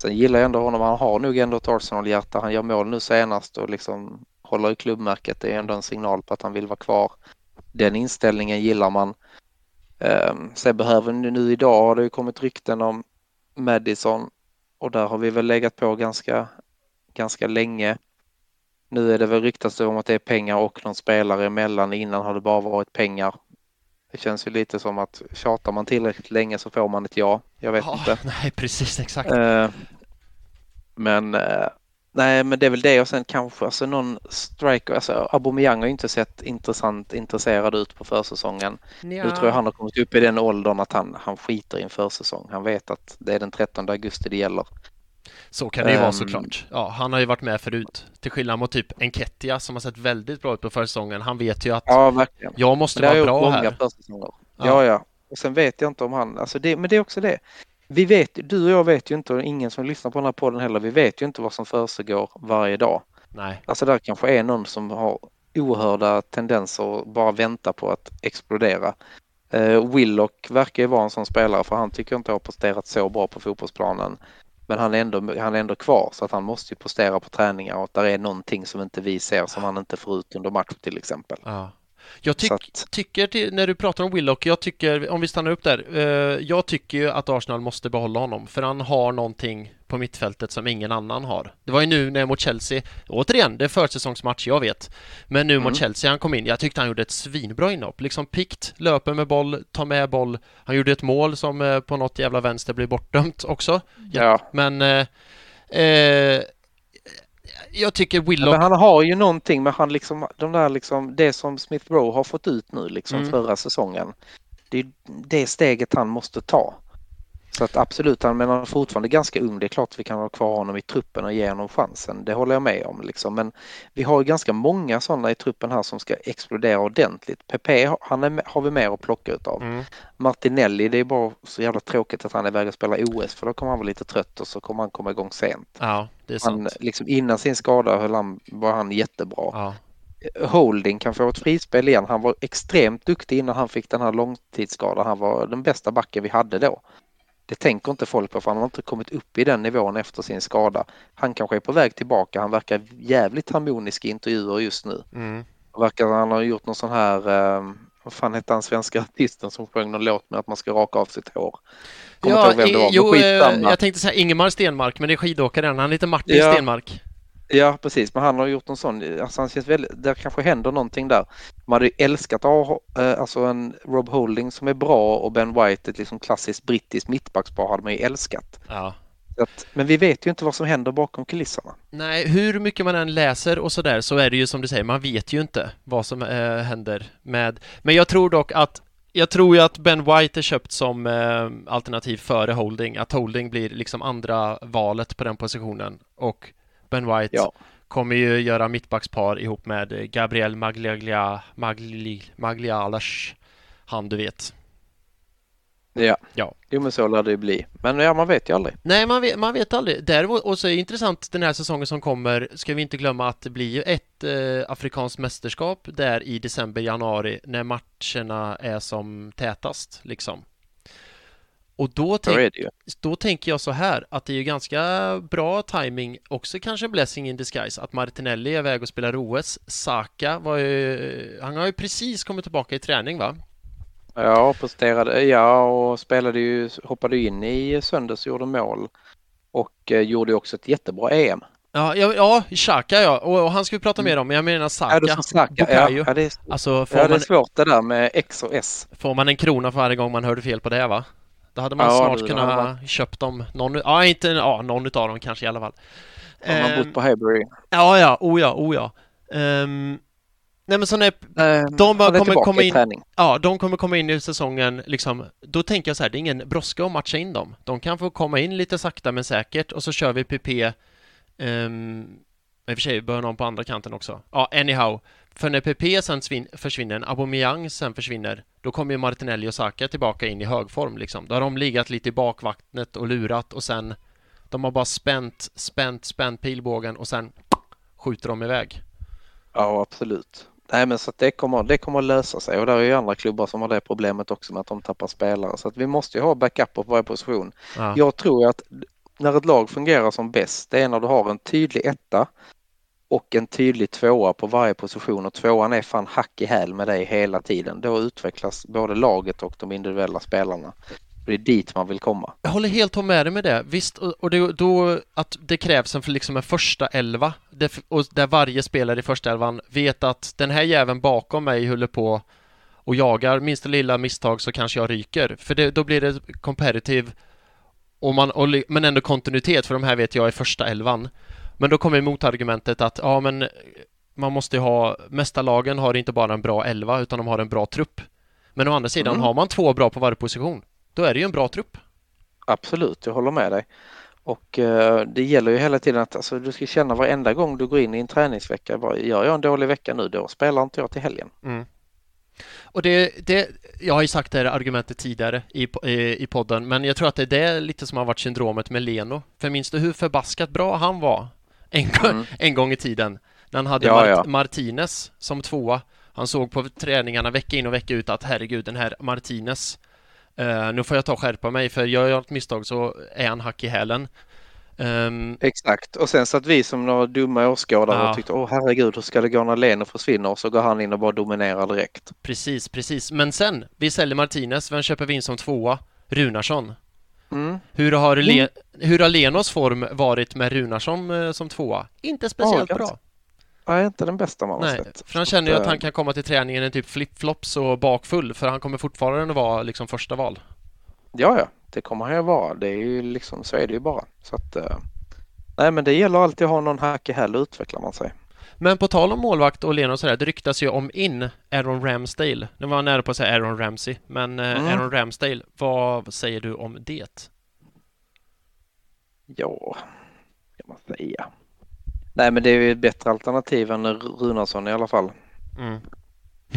Sen gillar jag ändå honom. Han har nog ändå ett Arsenal-hjärta. Han gör mål nu senast och liksom håller i klubbmärket. Det är ändå en signal på att han vill vara kvar. Den inställningen gillar man. Um, sen behöver nu, nu idag har det ju kommit rykten om Madison och där har vi väl legat på ganska, ganska länge. Nu är det väl ryktats om att det är pengar och någon spelare emellan. Innan har det bara varit pengar. Det känns ju lite som att tjatar man tillräckligt länge så får man ett ja. Jag vet ja, inte. Nej, precis exakt. Uh, men uh, nej, men det är väl det och sen kanske alltså någon striker. Alltså Aubameyang har inte sett intressant intresserad ut på försäsongen. Ja. Nu tror jag han har kommit upp i den åldern att han, han skiter i en försäsong. Han vet att det är den 13 augusti det gäller. Så kan det ju vara Ehm. såklart. Ja, han har ju varit med förut. Till skillnad mot typ Enketia som har sett väldigt bra ut på försäsongen. Han vet ju att Ja, verkligen. jag måste vara bra många här. försäsonger. Ja. Ja. ja, Och sen vet jag inte om han, alltså det, men det är också det. Vi vet, du och jag vet ju inte och ingen som lyssnar på den här podden heller, vi vet ju inte vad som försiggår varje dag. Nej. Alltså där kanske är någon som har oerhörda tendenser och bara väntar på att explodera. Eh, Willock verkar ju vara en sån spelare för han tycker inte har presterat så bra på fotbollsplanen. Men han är, ändå, han är ändå kvar så att han måste ju prestera på träningar och att där är någonting som inte vi ser som han inte får ut under match till exempel. Ja. Jag tyck, att- tycker, till, när du pratar om Willock, jag tycker, om vi stannar upp där, eh, jag tycker ju att Arsenal måste behålla honom, för han har någonting på mittfältet som ingen annan har. Det var ju nu när mot Chelsea, återigen, det är försäsongsmatch, jag vet, men nu mot Mm. Chelsea han kom in, jag tyckte han gjorde ett svinbra inhopp, liksom pikt, löper med boll, tar med boll, han gjorde ett mål som eh, på något jävla vänster blev bortdömt också, Ja, men eh, eh, jag tycker Ja, Willock Men han har ju någonting med han liksom, de där liksom, det som Smith Rowe har fått ut nu liksom Mm. förra säsongen. Det är det steget han måste ta. Så att absolut, han men han är fortfarande ganska ung. Det är klart att vi kan ha kvar honom i truppen och ge honom chansen. Det håller jag med om liksom. Men vi har ju ganska många sådana i truppen här som ska explodera ordentligt. Pepe han är, har vi mer att plocka utav. mm. Martinelli, det är bara så jävla tråkigt att han är iväg och spela OS för då kommer han vara lite trött och så kommer han komma igång sent. Ja, det är sant. Han, liksom innan sin skada höll han, var han jättebra. Ja. Holding kan få ett frispel igen. Han var extremt duktig innan han fick den här långtidsskadan. Han var den bästa backen vi hade då. Det tänker inte folk på för han har inte kommit upp i den nivån efter sin skada. Han kanske är på väg tillbaka. Han verkar jävligt harmonisk i intervjuer just nu. Mm. Verkar han har gjort någon sån här, eh, vad fan hette han svenska artisten som sjöng någon låt med att man ska raka av sitt hår? Kommer inte ihåg vem det var, jo, eh, jag tänkte säga Ingemar Stenmark, men det är skidåkaren. Han heter Martin Ja. Stenmark. Ja, precis. Men han har gjort en sån, alltså han känns väldigt, där kanske händer någonting där. Man hade ju älskat att ha eh, alltså en Rob Holding som är bra och Ben White, ett liksom klassiskt brittiskt mittbackspar hade man ju älskat. Ja. Att, men vi vet ju inte vad som händer bakom kulisserna. Nej, hur mycket man än läser och sådär så är det ju som du säger, man vet ju inte vad som eh, händer med... Men jag tror dock att jag tror ju att Ben White är köpt som eh, alternativ före Holding, att Holding blir liksom andra valet på den positionen och Ben White Ja. kommer ju göra mittbackspar ihop med Gabriel Maglia, Magli, Maglialas, han du vet. Ja. Ja. Jo men så lär det ju bli. Men ja, man vet ju aldrig. Nej, man vet, man vet aldrig. Däremot, och så är det intressant den här säsongen som kommer, ska vi inte glömma att det blir ju ett eh, afrikanskt mästerskap där i december, januari, när matcherna är som tätast, liksom. Och då, tänk, då tänker jag så här, att det är ju ganska bra timing också kanske en blessing in disguise, att Martinelli är iväg och spelar OS. Saka var ju, han har ju precis kommit tillbaka i träning, va? Ja, presterade, ja och spelade ju, hoppade in i söndags och gjorde mål. Och eh, gjorde ju också ett jättebra EM. Ja, ja, ja Xhaka ja, och, och han ska vi prata mer om, men jag menar Ja, du Saka. sa Saka. Ja, ja, det är, Alltså, ja, det är man, svårt det där med X och S. Får man en krona för varje gång man hörde fel på det va? Då hade man Ja, snart det kunnat hade köpt dem, någon, ja inte, ja någon utav dem kanske i alla fall. Om man Ehm, bott på Haybury. ja, ja, oh ja, oh ja. Ehm, nej men så när, De bara kommer komma in- träning. ja, de kommer komma in i säsongen liksom, då tänker jag så här, det är ingen brådska att matcha in dem. De kan få komma in lite sakta men säkert och så kör vi PP, um, i och för sig bör någon på andra kanten också. Ja, anyhow. För när PP sen svin- försvinner, Aubameyang sen försvinner, då kommer ju Martinelli och Saka tillbaka in i högform liksom. Då har de legat lite i bakvattnet och lurat och sen de har bara spänt, spänt, spänt pilbågen och sen skjuter de iväg. Ja, absolut. Nej, men så det kommer, det kommer att lösa sig och där är ju andra klubbar som har det problemet också med att de tappar spelare. Så att vi måste ju ha backup på varje position. Ja. Jag tror att när ett lag fungerar som bäst, det är när du har en tydlig etta och en tydlig tvåa på varje position och tvåan är fan hack i häl med dig hela tiden. Då utvecklas både laget och de individuella spelarna. Det är dit man vill komma. Jag håller helt med dig med det. Visst, och det, då att det krävs en, för liksom en första elva det, och där varje spelare i första elvan vet att den här jäveln bakom mig håller på och jagar minsta lilla misstag så kanske jag ryker. För det, då blir det competitive och man, och, men ändå kontinuitet för de här vet jag i första elvan. Men då kommer motargumentet att ja men man måste ha, mästarlagen har inte bara en bra elva utan de har en bra trupp. Men å andra sidan Mm. har man två bra på varje position, då är det ju en bra trupp. Absolut, jag håller med dig. Och eh, det gäller ju hela tiden att alltså, du ska känna varenda gång du går in i en träningsvecka, bara, gör jag en dålig vecka nu då spelar inte jag till helgen. Mm. Och det, det, jag har ju sagt det här argumentet tidigare i, i, i podden, men jag tror att det är det lite som har varit syndromet med Leno. För minns du hur förbaskat bra han var en, mm. en gång i tiden? När han hade ja, Mart ja. Martinez som tvåa. Han såg på träningarna vecka in och vecka ut att herregud, den här Martinez uh, nu får jag ta och skärpa mig för gör jag ett misstag så är han hack i hälen. Um, Exakt, och sen satt vi som några dumma åskådare ja. och tyckte åh herregud hur ska det gå när Leno försvinner och så går han in och bara dominerar direkt. Precis, precis. Men sen, vi säljer Martinez, vem köper vi in som tvåa? Runarsson. Mm. Hur, har Le mm. hur har Lenos form varit med Runarsson eh, som tvåa? Inte speciellt ja, bra. Nej, inte den bästa man har Nej, sett. För han känner ju att han kan komma till träningen i typ flipflops och bakfull för han kommer fortfarande vara liksom första val. Ja, ja, det kommer han ju vara. Det är ju liksom, så är det ju bara. Så att, uh, nej, men det gäller alltid att ha någon hack i häl utvecklar man sig. Men på tal om målvakt och Lena och sådär, det ryktas ju om in Aaron Ramsdale. Nu var nära på att säga Aaron Ramsey, men uh, mm. Aaron Ramsdale, vad säger du om det? Ja, kan man säga. Nej, men det är ju ett bättre alternativ än Runarsson i alla fall. Mm.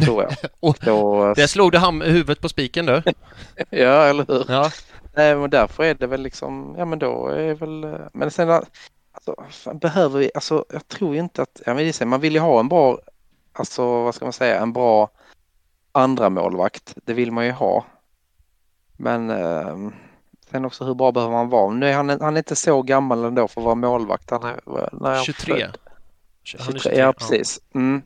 Tror jag. och Då... Där slog du ham huvudet på spiken du. ja, eller hur. Ja. Nej, men därför är det väl liksom, ja men då är väl, men sen alltså, behöver vi, alltså jag tror inte att, ja men det man vill ju ha en bra, alltså vad ska man säga, en bra andra målvakt. Det vill man ju ha. Men eh, sen också hur bra behöver man vara? Nu är han, han är inte så gammal ändå för att vara målvakt. Han är, när 23. 23. 23. Ja, precis. Mm.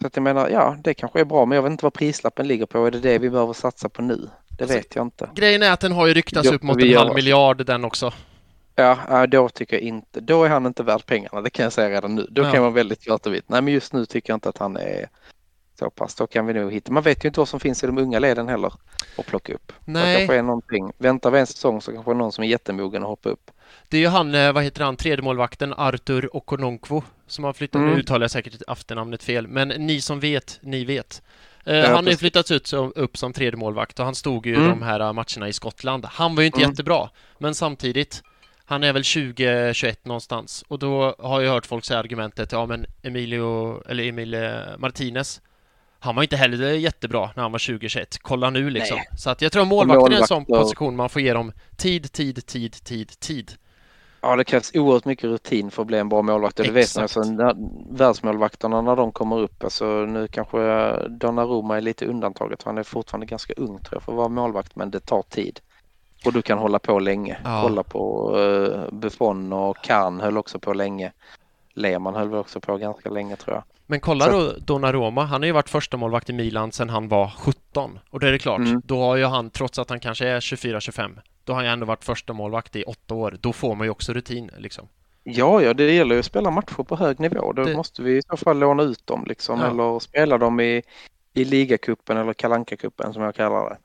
Så att jag menar, ja, det kanske är bra, men jag vet inte vad prislappen ligger på. Är det det vi behöver satsa på nu? Det alltså, vet jag inte. Grejen är att den har ju ryktats upp mot en halv miljard den också. Ja, då tycker jag inte. Då är han inte värd pengarna, det kan jag säga redan nu. Då ja. kan man väldigt klart och vitt. Nej, men just nu tycker jag inte att han är så pass. Då kan vi nog hitta. Man vet ju inte vad som finns i de unga leden heller att plocka upp. Nej. Det kanske är någonting. Väntar vi en säsong så kanske någon som är jättemogen att hoppa upp. Det är ju han, eh, vad heter han, tredjemålvakten Artur Okononkwo som har flyttat, mm. nu uttalar jag säkert efternamnet fel, men ni som vet, ni vet. Eh, ja, han har ju flyttats ut som, upp som tredje målvakt och han stod ju mm. de här matcherna i Skottland. Han var ju inte mm. jättebra, men samtidigt han är väl 20-21 någonstans och då har jag hört folk säga argumentet ja men Emilio, eller Emil Martinez han var inte heller jättebra när han var 20-21. Kolla nu liksom. Nej. Så att jag tror målvakten är en sån position man får ge dem tid, tid, tid, tid, tid. Ja, det krävs oerhört mycket rutin för att bli en bra målvakt. Det vet man. Alltså, när, världsmålvakterna när de kommer upp, alltså nu kanske Donnarumma är lite undantaget. Han är fortfarande ganska ung tror jag för att vara målvakt, men det tar tid. Och du kan hålla på länge. Ja. Kolla på uh, Buffon och Kahn höll också på länge. Lehmann höll väl också på ganska länge tror jag. Men kolla då Donnarumma, han har ju varit första målvakt i Milan sedan han var 17 och då är det klart, mm. då har ju han, trots att han kanske är 24-25, då har han ju ändå varit första målvakt i åtta år. Då får man ju också rutin liksom. Ja, ja, det gäller ju att spela matcher på hög nivå. Då det... måste vi i så fall låna ut dem liksom ja. eller spela dem i, i ligacupen eller kalanka kuppen som jag kallar det.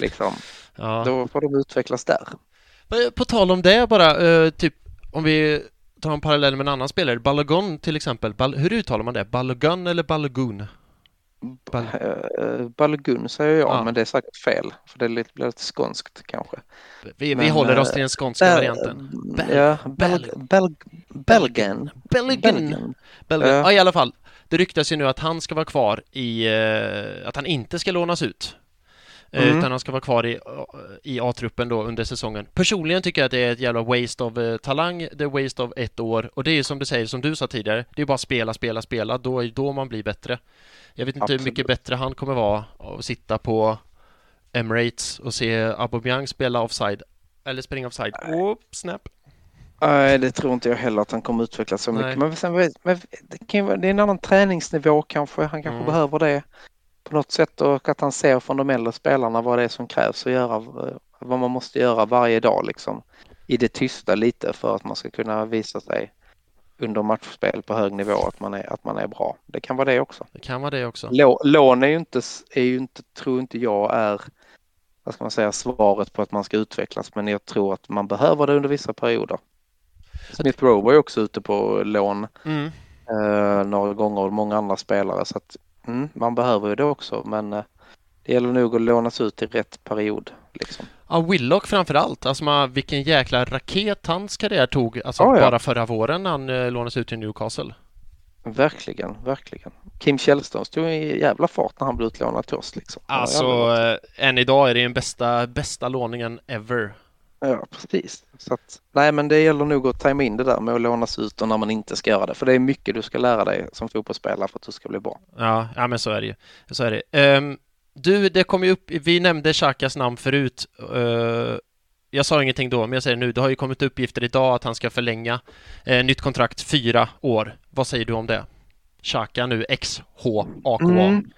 Liksom. ja. Då får de utvecklas där. På tal om det bara, uh, typ om vi tar en parallell med en annan spelare, Balogun till exempel. Bal hur uttalar man det? Balogun eller Balogun? Bal uh, Balogun säger jag, ja. men det är säkert fel. För det blir lite, skånskt kanske. Vi, men, vi håller oss till den skånska Bel varianten. Bel ja, Bel Bel Belgen. Belgien. Belgien. Ja. ja, i alla fall. Det ryktas ju nu att han ska vara kvar i... Att han inte ska lånas ut. Eh, mm. Utan han ska vara kvar i, i A-truppen då under säsongen. Personligen tycker jag att det är ett jävla waste of uh, talang, det är waste of ett år och det är ju som du säger, som du sa tidigare, det är bara spela, spela, spela, då är då man blir bättre. Jag vet inte Absolut. hur mycket bättre han kommer vara att sitta på Emirates och se Aubameyang spela offside eller springa offside. Oh, snap. Nej, det tror inte jag heller att han kommer utvecklas så mycket. Men, sen, men det, kan vara, det är en annan träningsnivå kanske. Han kanske mm. behöver det på något sätt och att han ser från de äldre spelarna vad det är som krävs att göra, vad man måste göra varje dag liksom i det tysta lite för att man ska kunna visa sig under matchspel på hög nivå att man är, att man är bra. Det kan vara det också. Det kan vara det också. Lån är ju inte, är ju inte, tror inte jag är, vad ska man säga, svaret på att man ska utvecklas, men jag tror att man behöver det under vissa perioder. Smith Rowe var ju också ute på lån mm. eh, några gånger och många andra spelare så att Mm, man behöver ju det också men eh, det gäller nog att lånas ut i rätt period. Liksom. Ja, Willock framför allt. Alltså man, vilken jäkla raket hans karriär tog alltså Ja, ja. bara förra våren när han eh, lånades ut till Newcastle. Verkligen, verkligen. Kim Källström stod i jävla fart när han blev utlånad till oss liksom. Alltså, eh, än idag är det den bästa, bästa låningen ever. Ja, precis. Så att, nej, men det gäller nog att tajma in det där med att lånas ut och när man inte ska göra det. För det är mycket du ska lära dig som fotbollsspelare för att du ska bli bra. Ja, ja men så är det ju. Så är det. Ehm, du, det kom ju upp, vi nämnde Xhakas namn förut. Eh, jag sa ingenting då, men jag säger nu, det har ju kommit uppgifter idag att han ska förlänga eh, nytt kontrakt fyra år. Vad säger du om det? Xhaka nu, XHAKA. Mm.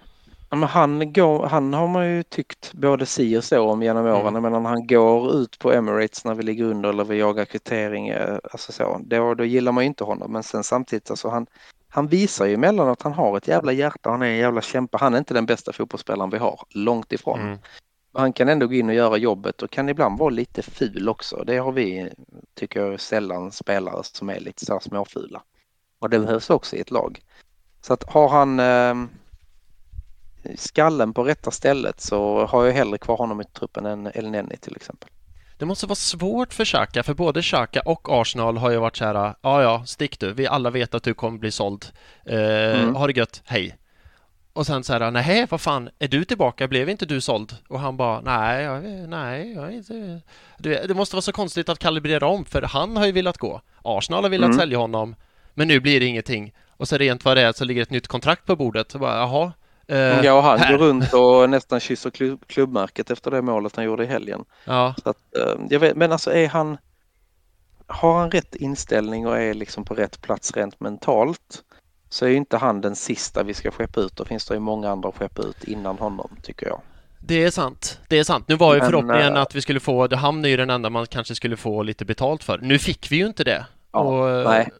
Ja, men han, går, han har man ju tyckt både si och så om genom åren. Mm. Jag menar när han går ut på Emirates när vi ligger under eller vi jagar kvittering. eh, Alltså så, då, då gillar man ju inte honom. Men sen samtidigt alltså han, han visar ju emellanåt att han har ett jävla hjärta. Han är en jävla kämpe. Han är inte den bästa fotbollsspelaren vi har. Långt ifrån. Mm. Han kan ändå gå in och göra jobbet och kan ibland vara lite ful också. Det har vi, tycker jag, sällan spelare som är lite så här småfula. Och det behövs också i ett lag. Så att har han eh, skallen på rätta stället så har jag hellre kvar honom i truppen än El Neni till exempel. Det måste vara svårt för Xhaka, för både Xhaka och Arsenal har ju varit så här, ja ja, stick du, vi alla vet att du kommer bli såld. Eh, Mm. Ha det gött, hej. Och sen så här, nej vad fan, är du tillbaka, blev inte du såld? Och han bara, nej, jag, nej, jag inte... Du vet, det måste vara så konstigt att kalibrera om, för han har ju velat gå. Arsenal har velat Mm. sälja honom, men nu blir det ingenting. Och så rent vad det är så ligger ett nytt kontrakt på bordet. Och bara, jaha. Eh, ja, och han här. går runt och nästan kysser klubb, klubbmärket efter det målet han gjorde i helgen. Ja, Så att, eh, jag vet, men alltså är han... Har han rätt inställning och är liksom på rätt plats rent mentalt så är ju inte han den sista vi ska skeppa ut. Då finns det ju många andra att skeppa ut innan honom tycker jag. Det är sant. Det är sant. Nu var ju Men, förhoppningen eh, att vi skulle få, det hamn är ju den enda man kanske skulle få lite betalt för. Nu fick vi ju inte det. Ja, och, nej.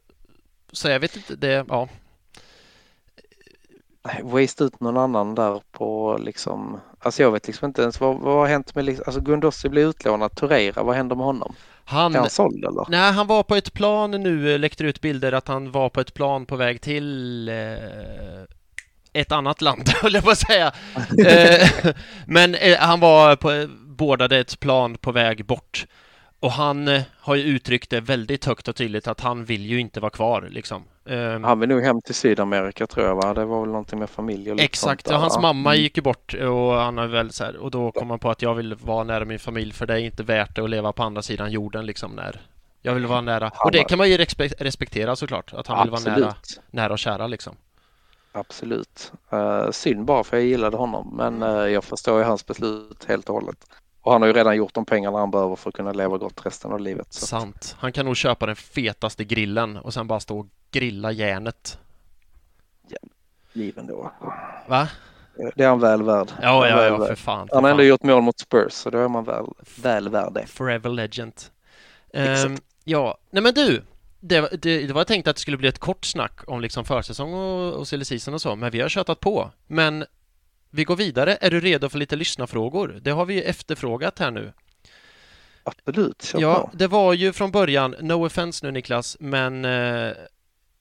Så jag vet inte, det, ja. Waste ut någon annan där på liksom... Alltså jag vet liksom inte ens vad, vad har hänt med liksom, alltså Gundossi blir utlånad, Torreira, vad händer med honom? Han, Är han såld eller? nej, han var på ett plan nu, läckte ut bilder att han var på ett plan på väg till eh, ett annat land, höll jag på att säga. eh, men eh, han var på, bådade ett plan på väg bort. Och han eh, har ju uttryckt det väldigt högt och tydligt att han vill ju inte vara kvar liksom. Ehm, Han vill nog hem till Sydamerika tror jag va? Det var väl någonting med familj och Exakt, ja, hans mamma Mm. gick ju bort och han har väl så här, och då kom han på att jag vill vara nära min familj för det är inte värt det att leva på andra sidan jorden liksom när jag vill vara nära. Och det kan man ju respe- respektera såklart, att han vill vara nära, Absolut. nära och kära liksom. Absolut. Uh, synd bara för jag gillade honom men Mm. eh, jag förstår ju hans beslut helt och hållet. Och han har ju redan gjort de pengarna han behöver för att kunna leva gott resten av livet. Så. Sant. Han kan nog köpa den fetaste grillen och sen bara stå och grilla järnet. Given då. Va? Det är han väl värd. Ja, ja, ja, för fan. För Han har ändå gjort mål mot Spurs så då är man väl, väl värd det. Forever legend. Exakt. Ehm, ja, nej men du. Det, det, det var tänkt att det skulle bli ett kort snack om liksom försäsong och, och silly season och så, men vi har tjötat på. Men vi går vidare. Är du redo för lite lyssnarfrågor? Det har vi ju efterfrågat här nu. Absolut, kör Ja, det var ju från början, no offense nu Niklas, men eh,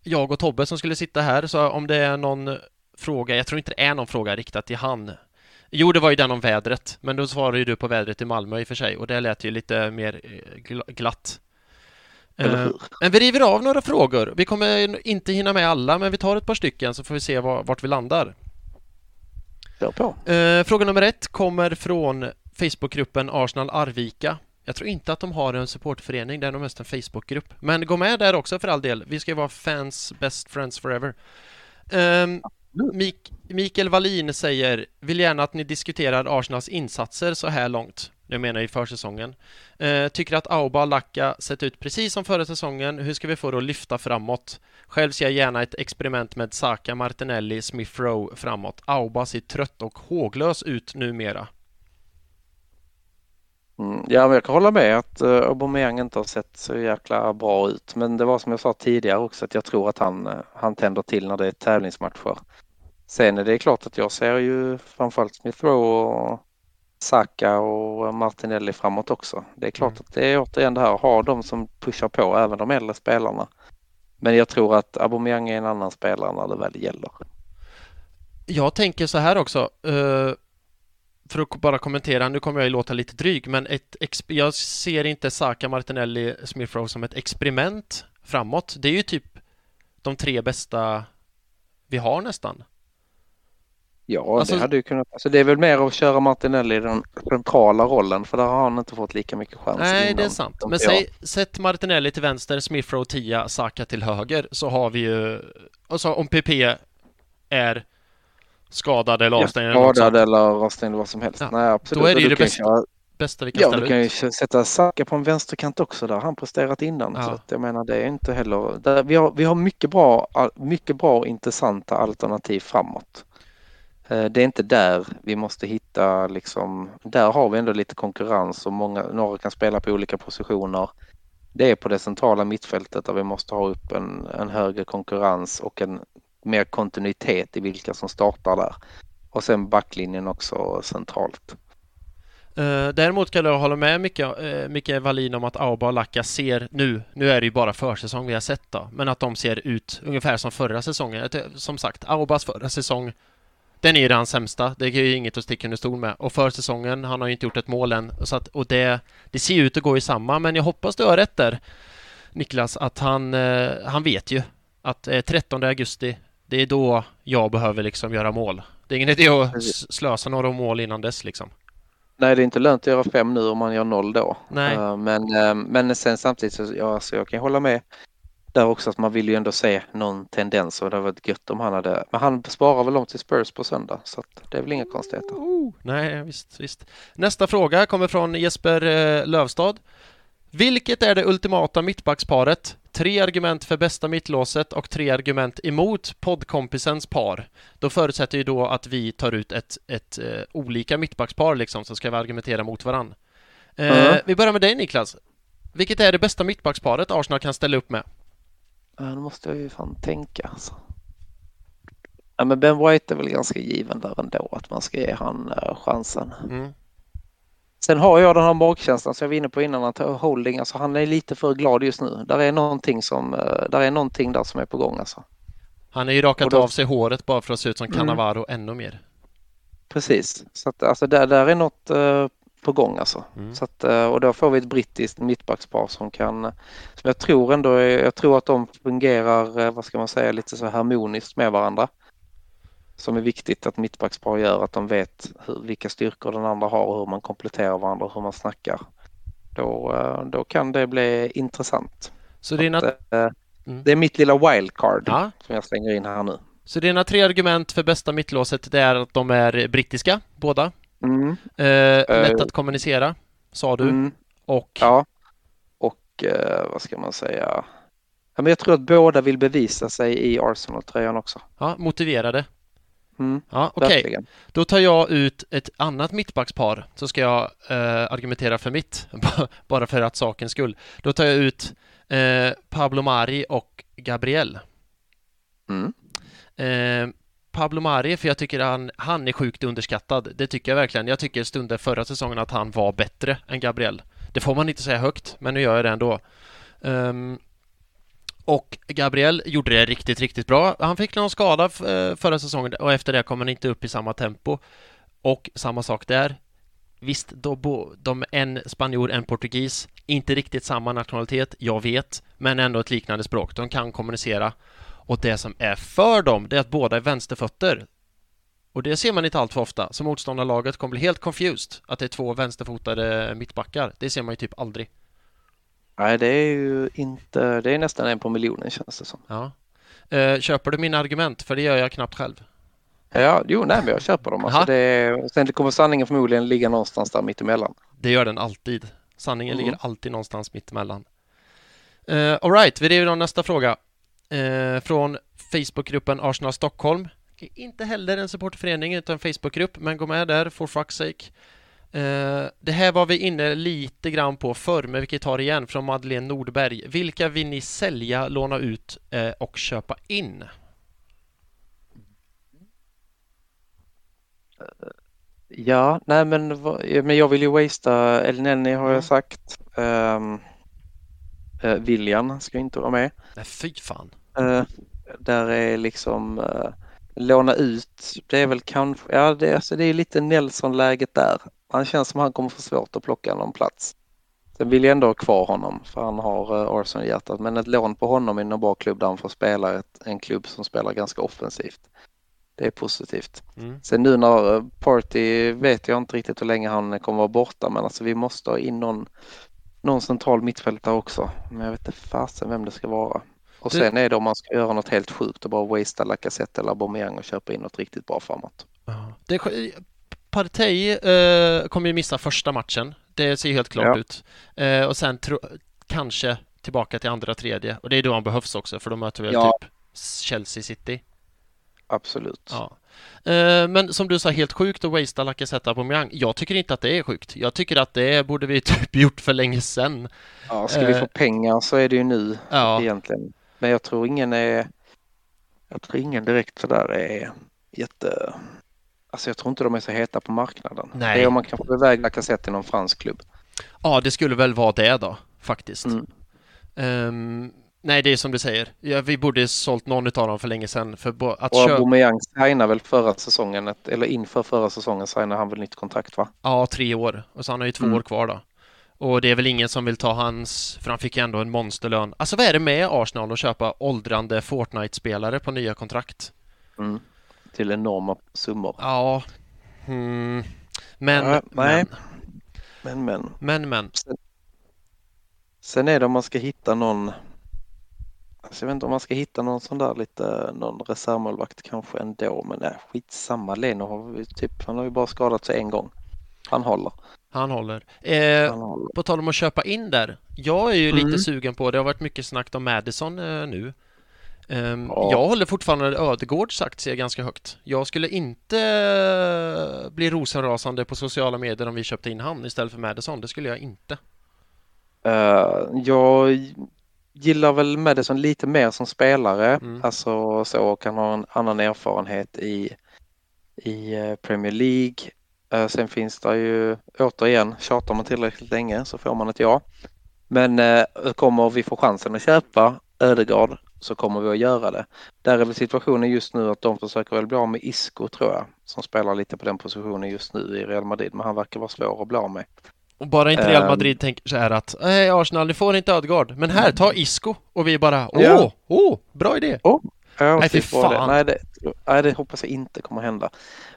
jag och Tobbe som skulle sitta här, så om det är någon fråga, jag tror inte det är någon fråga riktad till han. Jo, det var ju den om vädret, men då svarade ju du på vädret i Malmö i och för sig och det lät ju lite mer eh, gl- glatt. Eh? Men vi river av några frågor. Vi kommer inte hinna med alla, men vi tar ett par stycken så får vi se var, vart vi landar. Kör på. Eh, fråga nummer ett kommer från Facebookgruppen Arsenal Arvika. Jag tror inte att de har en supportförening, det är nog mest en Facebookgrupp. Men gå med där också för all del. Vi ska ju vara fans, best friends forever. Um, Mik Mikael Wallin säger Vill gärna att ni diskuterar Arsenals insatser så här långt. Jag menar jag i försäsongen. Eh, tycker att Auba och Lacka sett ut precis som förra säsongen. Hur ska vi få det att lyfta framåt? Själv ser jag gärna ett experiment med Saka, Martinelli, Smith Rowe framåt. Auba ser trött och håglös ut numera. Mm, ja, men jag kan hålla med att uh, Aubameyang inte har sett så jäkla bra ut. Men det var som jag sa tidigare också att jag tror att han, eh, han tänder till när det är tävlingsmatcher. Sen är det klart att jag ser ju framförallt Smith Rowe och Saka och Martinelli framåt också. Det är klart Mm. att det är återigen det här att ha de som pushar på även de äldre spelarna. Men jag tror att Aubameyang är en annan spelare när det väl gäller. Jag tänker så här också. eh, för att bara kommentera, nu kommer jag ju låta lite dryg, men ett, jag ser inte Saka, Martinelli, Smith som ett experiment framåt. Det är ju typ de tre bästa vi har nästan. Ja, alltså, det hade ju kunnat. Alltså det är väl mer att köra Martinelli i den centrala rollen för där har han inte fått lika mycket chans. Nej, innan, det är sant. Men säg, sätt Martinelli till vänster, Smith Rowe 10, Saka till höger så har vi ju... Alltså om PP är skadad eller avstängd. Ja, skadad eller avstängd eller vad som helst. Ja. Nej, absolut. Då är det ju det bästa, köra... bästa vi kan ja, ställa ut. Ja, du kan ju sätta Saka på en vänsterkant också där han presterat innan. Ja. Så att jag menar, det är inte heller... Där, vi, har, vi har mycket bra, mycket bra och intressanta alternativ framåt. Eh, det är inte där vi måste hitta liksom, där har vi ändå lite konkurrens och många, några kan spela på olika positioner. Det är på det centrala mittfältet där vi måste ha upp en, en högre konkurrens och en mer kontinuitet i vilka som startar där. Och sen backlinjen också centralt. Eh, däremot kan jag hålla med Micke, eh, Micke Wallin om att Auba och Lacka ser nu, nu är det ju bara försäsong vi har sett då, men att de ser ut ungefär som förra säsongen. Som sagt, Aubas förra säsong den är ju den sämsta, det är ju inget att sticka under stol med. Och för säsongen, han har ju inte gjort ett mål än. Så att, och det, det ser ut att gå i samma, men jag hoppas du har rätt där, Niklas, att han, eh, han vet ju att eh, 13 augusti, det är då jag behöver liksom göra mål. Det är ingen idé att slösa några mål innan dess liksom. Nej, det är inte lönt att göra fem nu om man gör noll då. Nej. Uh, men, men sen samtidigt så ja, så jag kan hålla med där också att man vill ju ändå se någon tendens och det hade varit gött om han hade, men han sparar väl om till Spurs på söndag så att det är väl inga konstigheter. Oh, nej, visst, visst. Nästa fråga kommer från Jesper eh, Lövstad. Vilket är det ultimata mittbacksparet? Tre argument för bästa mittlåset och tre argument emot poddkompisens par. Då förutsätter ju då att vi tar ut ett, ett uh, olika mittbackspar liksom, så ska vi argumentera mot varann. Uh, mm. Vi börjar med dig Niklas. Vilket är det bästa mittbacksparet Arsenal kan ställa upp med? Nu måste jag ju fan tänka alltså. Ja, men Ben White är väl ganska given där ändå att man ska ge han uh, chansen. Mm. Sen har jag den här magkänslan som jag var inne på innan att Holding, alltså han är lite för glad just nu. Där är någonting som, uh, där är någonting där som är på gång alltså. Han har ju rakat då... av sig håret bara för att se ut som mm. Cannavaro mm. ännu mer. Precis, så att alltså där, där är något uh, på gång alltså. Mm. Så att, eh, och då får vi ett brittiskt mittbackspar som kan, som jag tror ändå, jag tror att de fungerar, eh, vad ska man säga, lite så harmoniskt med varandra. Som är viktigt att mittbackspar gör, att de vet hur, vilka styrkor den andra har och hur man kompletterar varandra och hur man snackar. Då, eh, då kan det bli intressant. Så dina... Att, mm. Det är mitt lilla wildcard ja. som jag slänger in här nu. Så dina tre argument för bästa mittlåset det är att de är brittiska, båda? Mm. Eh, lätt att kommunicera, sa du. Mm. Och? Ja, och eh, vad ska man säga? Ja, men jag tror att båda vill bevisa sig i Arsenal-tröjan också. Ja, motiverade. Mm, ja, Okej, okay. då tar jag ut ett annat mittbackspar så ska jag eh, argumentera för mitt, bara för att sakens skull. Då tar jag ut eh, Pablo Mari och Gabriel. Mm. Eh, Pablo Mari, för jag tycker han, han är sjukt underskattad. Det tycker jag verkligen. Jag tycker stunder förra säsongen att han var bättre än Gabriel. Det får man inte säga högt, men nu gör jag det ändå. Um, och Gabriel gjorde det riktigt, riktigt bra. Han fick någon skada eh, förra säsongen och efter det kom han inte upp i samma tempo. Och samma sak där. Visst, då, de en spanjor, en portugis, inte riktigt samma nationalitet, jag vet, men ändå ett liknande språk. De kan kommunicera. Och det som är för dem, det är att båda är vänsterfötter. Och det ser man inte allt för ofta, så motståndarlaget kommer bli helt confused att det är två vänsterfotade mittbackar. Det ser man ju typ aldrig. Nej, det är ju inte, det är nästan en på miljonen känns det som. Ja. Eh, köper du mina argument? För det gör jag knappt själv. Ja, jo, nej, men jag köper dem. Alltså det, sen kommer sanningen förmodligen ligga någonstans där mittemellan. Det gör den alltid. Sanningen mm. ligger alltid någonstans mittemellan. Uh, Alright, vi river om nästa fråga eh, från Facebookgruppen Arsenal Stockholm. Inte heller en supporterförening utan en Facebookgrupp, men gå med där for fuck's sake. Eh, det här var vi inne lite grann på förr, men vi tar igen från Madeleine Nordberg. Vilka vill ni sälja, låna ut eh, och köpa in? Ja, nej men, men jag vill ju wastea Elneny har jag mm. sagt. Um, William ska inte vara med. Nej, fy fan. Uh, där är liksom, uh, Låna ut, det är väl kanske, ja det, alltså det är lite Nelson-läget där. Han känns som han kommer få svårt att plocka någon plats. Sen vill jag ändå ha kvar honom för han har uh, Arsenal hjärtat. Men ett lån på honom i någon bra klubb där han får spela ett, en klubb som spelar ganska offensivt. Det är positivt. Mm. Sen nu när eh, Party vet jag inte riktigt hur länge han kommer vara borta men alltså vi måste ha in någon, någon central mittfältare också. Men jag vet inte fasen vem det ska vara. Och sen är det om man ska göra något helt sjukt och bara wastea Lacazette eller Aubameyang och köpa in något riktigt bra framåt. Det, Partey eh, kommer ju missa första matchen. Det ser helt klart ja. ut. Eh, och sen tro, kanske tillbaka till andra, tredje. Och det är då han behövs också för då möter vi ja. typ Chelsea City. Absolut. Ja. Eh, men som du sa, helt sjukt att wastea Lacazette på Myang. Jag tycker inte att det är sjukt. Jag tycker att det borde vi typ gjort för länge sedan. Ja, ska vi få eh, pengar så är det ju nu ja. egentligen. Men jag tror ingen är... Jag tror ingen direkt sådär är jätte... Alltså jag tror inte de är så heta på marknaden. Nej. Det är om man kan få iväg Lacazette till någon fransk klubb. Ja, det skulle väl vara det då, faktiskt. Mm. Um, nej, det är som du säger. Ja, vi borde sålt någon av dem för länge sedan. För att och Aubameyang signade väl förra säsongen, eller inför förra säsongen signade han väl nytt kontrakt va? Ja, tre år. Och så han har ju två mm. år kvar då. Och det är väl ingen som vill ta hans, för han fick ju ändå en monsterlön. Alltså vad är det med Arsenal att köpa åldrande Fortnite-spelare på nya kontrakt? Mm. Till enorma summor. Ja. Mm. Men, ja, men. Men, men. Men, men. Sen, sen är det om man ska hitta någon Alltså jag vet inte om man ska hitta någon sån där lite, någon reservmålvakt kanske ändå, men nej, skitsamma. Leno har vi typ, han har ju bara skadat sig en gång. Han håller. Han håller. Eh, han håller. På tal om att köpa in där. Jag är ju mm. lite sugen på, det har varit mycket snack om Madison eh, nu. Um, ja. Jag håller fortfarande Ödegårds aktie ganska högt. Jag skulle inte eh, bli rosenrasande på sociala medier om vi köpte in han istället för Madison. Det skulle jag inte. Uh, jag gillar väl Madison lite mer som spelare. Mm. Alltså så kan ha en annan erfarenhet i, i eh, Premier League. Uh, sen finns det ju återigen, tjatar man tillräckligt länge så får man ett ja. Men uh, kommer vi få chansen att köpa Ödegard så kommer vi att göra det. Där är väl situationen just nu att de försöker väl bli av med Isco tror jag, som spelar lite på den positionen just nu i Real Madrid, men han verkar vara svår att bli av med. Och bara inte Real ehm. Madrid um, tänker så här att Nej Arsenal, ni får inte Ödegard, men här, ta Isco och vi bara åh, ja. åh, bra idé! Oh, ja, nej, fy fan! Det. Nej, det, nej, det hoppas jag inte kommer hända.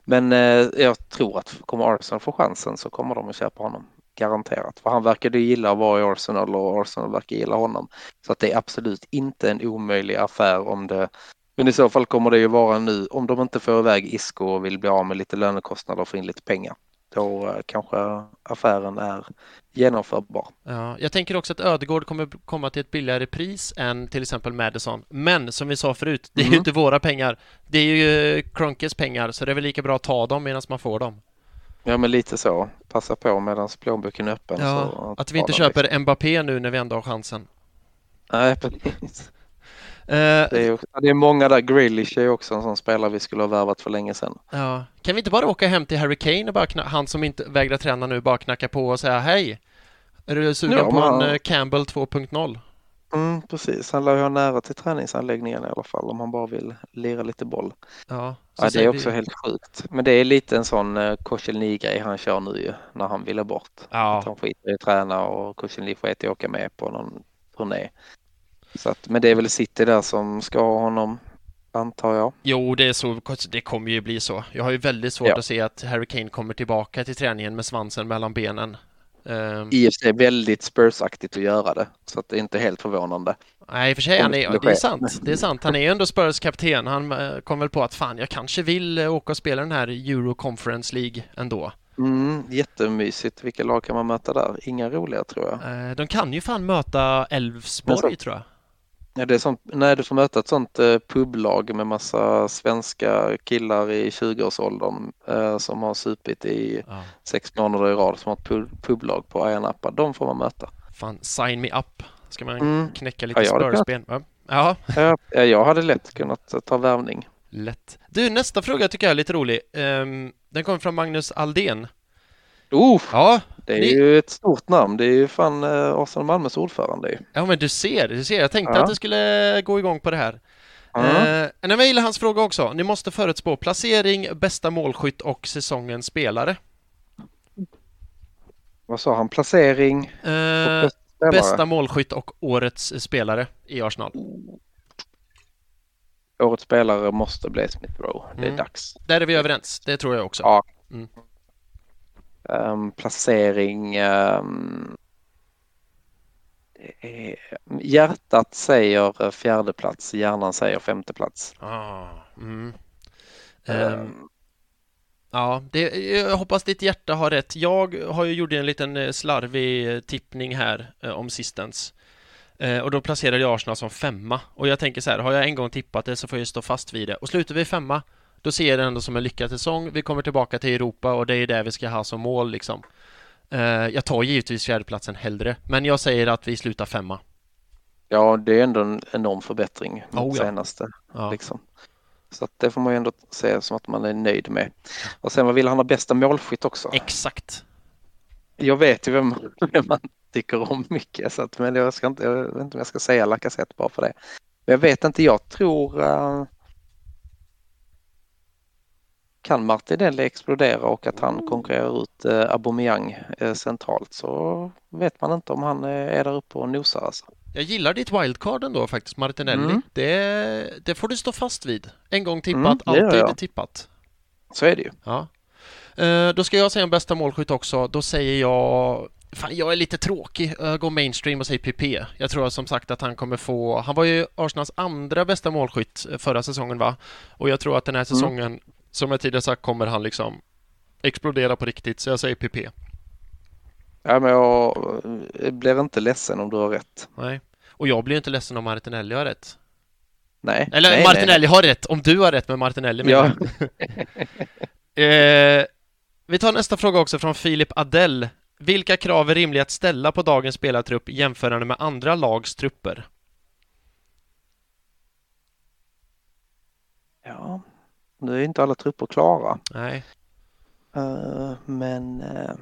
Men eh, jag tror att kommer Arsenal få chansen så kommer de att köpa honom garanterat. För han verkade gilla att vara i Arsenal och Arsenal verkar gilla honom. Så att det är absolut inte en omöjlig affär om det men i så fall kommer det ju vara nu om de inte får iväg Isco och vill bli av med lite lönekostnader och få in lite pengar. Då eh, kanske affären är genomförbar. Ja, jag tänker också att Ödegård kommer komma till ett billigare pris än till exempel Madison. Men som vi sa förut, det är mm. ju inte våra pengar. Det är ju Kronkes pengar, så det är väl lika bra att ta dem medan man får dem. Ja, men lite så. Passa på medan plånboken är öppen. Ja, att vi inte köper liksom. Mbappé nu när vi ändå har chansen. Nej, precis. Uh, det, är, det är många där. Grealish är också en sån spelare vi skulle ha värvat för länge sedan. Ja. Kan vi inte bara åka hem till Harry Kane och bara han som inte vägrar träna nu bara knacka på och säga hej? Är du sugen ja, på en uh, Campbell 2.0? Mm, precis, han lär ju ha nära till träningsanläggningen i alla fall om han bara vill lira lite boll. Ja, ja det är också vi... helt sjukt. Men det är lite en sån uh, Koscielny-grej han kör nu ju när han ville bort. Ja. Att han skiter i att träna och Koscielny får inte åka med på någon turné. Så att, men det är väl City där som ska ha honom antar jag. Jo, det är så. Det kommer ju bli så. Jag har ju väldigt svårt ja. att se att Harry Kane kommer tillbaka till träningen med svansen mellan benen. Um, I och för sig väldigt Spurs-aktigt att göra det, så att det är inte helt förvånande. Nej, i och för sig, han är, det är sant. Det är sant. Han är ju ändå Spurs kapten. Han uh, kom väl på att fan, jag kanske vill uh, åka och spela den här Euro Conference League ändå. Mm, jättemysigt. Vilka lag kan man möta där? Inga roliga tror jag. Uh, de kan ju fan möta Elfsborg tror jag. Ja, det är sånt, nej, du får möta ett sånt eh, publag med massa svenska killar i 20-årsåldern eh, som har supit i ja. sex månader i rad som har ett pub, publag på Ayia Napa. De får man möta. Fan, sign me up. Ska man mm. knäcka lite ja, spörsben? Ja. Ja. ja, jag hade lätt kunnat ta värvning. Lätt. Du, nästa fråga tycker jag är lite rolig. Um, den kommer från Magnus Aldén. Oh, ja, det är ni... ju ett stort namn. Det är ju fan eh, Arsenal Malmös ordförande. Ja, men du ser, du ser. Jag tänkte ja. att du skulle gå igång på det här. Eh, jag gillar hans fråga också. Ni måste förutspå placering, bästa målskytt och säsongens spelare. Vad sa han? Placering? Eh, bästa målskytt och årets spelare i Arsenal. Årets spelare måste bli Smith Rowe. Det är Mm. dags. Där är vi överens. Det tror jag också. Ja. Mm. Ehm, placering. är, hjärtat säger fjärde plats, hjärnan säger femte plats. Ah, mm. Ehm, ja, det, jag hoppas ditt hjärta har rätt. Jag har ju gjort en liten eh, slarvig eh, tippning här eh, om sistens. Eh, och då placerade jag Arsenal som femma. Och jag tänker så här, har jag en gång tippat det så får jag stå fast vid det. Och slutar vi femma, då ser jag det ändå som en lyckad säsong. Vi kommer tillbaka till Europa och det är det vi ska ha som mål liksom. Eh, jag tar givetvis fjärdeplatsen hellre, men jag säger att vi slutar femma. ja, det är ändå en enorm förbättring mot Oh, ja. senaste. Ja. Liksom. Så att det får man ju ändå se som att man är nöjd med. Och sen vad vill han ha bästa målskytt också? Exakt. Jag vet ju vem, vem man tycker om mycket så att, men jag, ska inte, jag vet inte om jag ska säga Lacazette bara för det. Men jag vet inte, jag tror uh, kan Martinelli explodera och att han konkurrerar ut uh, Aubameyang uh, centralt så vet man inte om han uh, är där uppe och nosar alltså. Jag gillar ditt wildcard ändå faktiskt, Martinelli. Mm. Det, det får du stå fast vid. En gång tippat, Mm, det gör alltid jag. tippat. Så är det ju. Ja. Eh, då ska jag säga en bästa målskytt också. Då säger jag... Fan, jag är lite tråkig. Jag går mainstream och säger PP. Jag tror som sagt att han kommer få... Han var ju Arsenals andra bästa målskytt eh, förra säsongen, va? Och jag tror att den här säsongen, som jag tidigare sagt, kommer han liksom explodera på riktigt. Så jag säger PP. Ja, men jag blir inte ledsen om du har rätt. Nej. Och jag blir inte ledsen om Martinelli har rätt. Nej. Eller nej, Martinelli har rätt, om du har rätt med Martinelli Nej. menar Ja, eh, Vi tar nästa fråga också från Filip Adell. Vilka krav är rimliga att ställa på dagens spelartrupp jämförande med andra lags trupper? ja, nu är inte alla trupper klara. Nej, Eh, men, uh,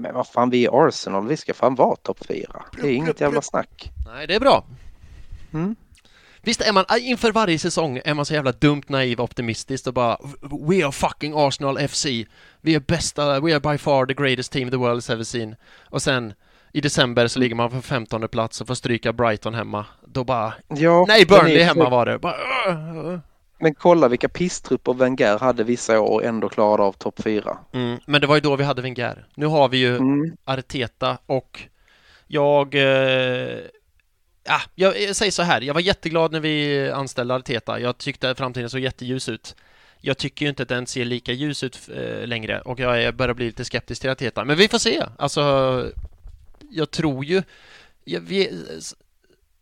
men vad fan, vi är Arsenal, vi ska fan vara topp fyra. Det är inget jävla snack. Nej det är bra. Mm. Visst är man, inför varje säsong är man så jävla dumt naiv och optimistisk och bara We are fucking Arsenal FC. Vi är bästa, we are by far the greatest team the world has ever seen. Och sen i december så ligger man på 15 plats och får stryka Brighton hemma. Då bara, Ja, nej Burnley hemma var det. Bara, "Ugh, ugh." Men kolla vilka pisstrupper Wenger hade vissa år och ändå klarade av topp fyra. Mm, men det var ju då vi hade Wenger. Nu har vi ju Mm. Arteta och jag... Eh, ja, jag, säger så här, jag var jätteglad när vi anställde Arteta. Jag tyckte att framtiden såg jätteljus ut. Jag tycker ju inte att den ser lika ljus ut eh, längre och jag börjar bli lite skeptisk till Arteta. Men vi får se. Alltså, jag tror ju... Jag, vi,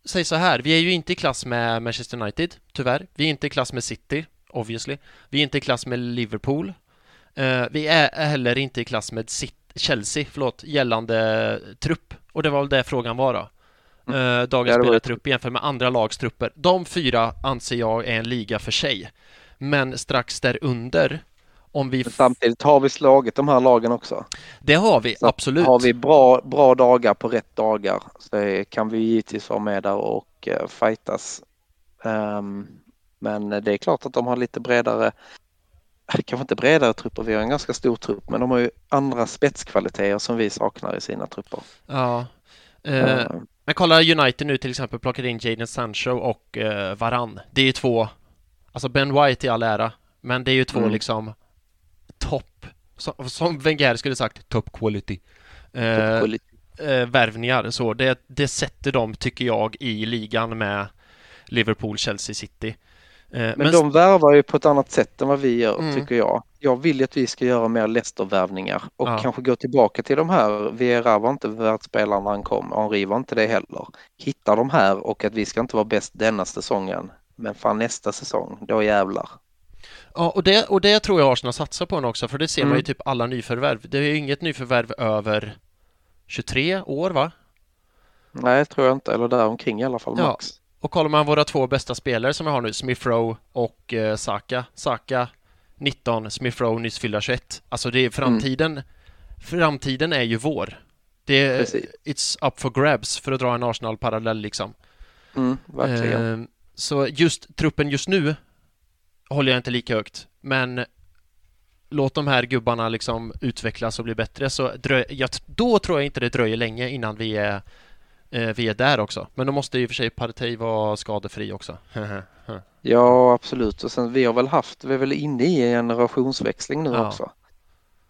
säg så här, vi är ju inte i klass med Manchester United, tyvärr. Vi är inte i klass med City, obviously. Vi är inte i klass med Liverpool. Eh, vi är heller inte i klass med City, Chelsea, förlåt, gällande trupp. Och det var väl det frågan var då. Eh, dagens spelartrupp jämfört med andra lags trupper. De fyra anser jag är en liga för sig. Men strax därunder, om vi... Men samtidigt har vi slagit de här lagen också. Det har vi, Så absolut. Har vi bra, bra dagar på rätt dagar så kan vi givetvis vara med där och uh, fightas. Ehm, men det är klart att de har lite bredare, kanske inte bredare trupper, vi har en ganska stor trupp, men de har ju andra spetskvaliteter som vi saknar i sina trupper. Ja. Eh, Ehm, Men kolla United nu till exempel plockade in Jadon Sancho och eh, Varann. Det är ju två, alltså Ben White i all ära, men det är ju två Mm. liksom topp, som, som Wenger skulle sagt, top quality. Eh, toppquali- eh, värvningar så det, det sätter dem, tycker jag, i ligan med Liverpool, Chelsea, City. Eh, men de värvar ju på ett annat sätt än vad vi gör Mm. tycker jag. Jag vill ju att vi ska göra mer Leicester-värvningar och Ja. kanske gå tillbaka till de här. Vieira var inte världsspelare när han kom, Henri var inte det heller. Hitta de här och att vi ska inte vara bäst denna säsongen. Men fan nästa säsong, då jävlar. Ja, och det, och det tror jag Arsenal satsar på nu också, för det ser man ju Mm. typ alla nyförvärv. Det är ju inget nyförvärv över 23 år, va? Nej, tror jag inte, eller där omkring i alla fall Ja. max. Och kollar man våra två bästa spelare som vi har nu, Smith Rowe och eh, Saka. Saka 19, Smith Rowe nyss fyllda 21. Alltså det är framtiden. Framtiden är ju vår. Det är, Precis. it's up for grabs för att dra en Arsenal-parallell liksom. Mm, verkligen. Eh, så just truppen just nu håller jag inte lika högt. Men låt de här gubbarna liksom utvecklas och bli bättre så dröj, jag, då tror jag inte det dröjer länge innan vi är, eh, vi är där också. Men då måste i och för sig Partey vara skadefri också. ja, absolut. Och sen vi har väl haft, vi är väl inne i en generationsväxling nu Ja. också.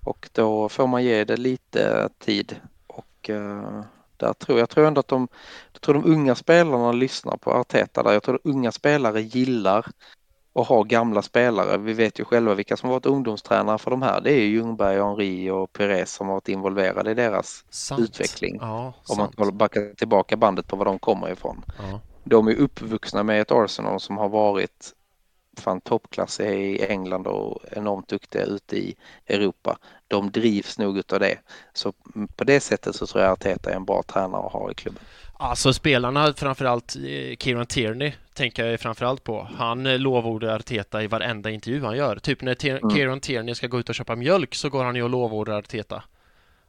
Och då får man ge det lite tid. Och eh, där tror jag tror ändå att de, jag tror de unga spelarna lyssnar på Arteta där. Jag tror att unga spelare gillar att ha gamla spelare. Vi vet ju själva vilka som varit ungdomstränare för de här. Det är ju Ljungberg, Henri och Perez som har varit involverade i deras Sant. utveckling. Ja, Om man sant. kollar backa tillbaka bandet på var de kommer ifrån. Ja. De är uppvuxna med ett Arsenal som har varit fan toppklass i England och enormt duktiga ute i Europa. De drivs nog utav det. Så på det sättet så tror jag Arteta är en bra tränare att ha i klubben. Alltså spelarna, framförallt eh, Kieran Tierney, tänker jag framförallt på. Han eh, lovordar Arteta i varenda intervju han gör. Typ när Tier- Mm. Kieran Tierney ska gå ut och köpa mjölk så går han ju och lovordar Arteta.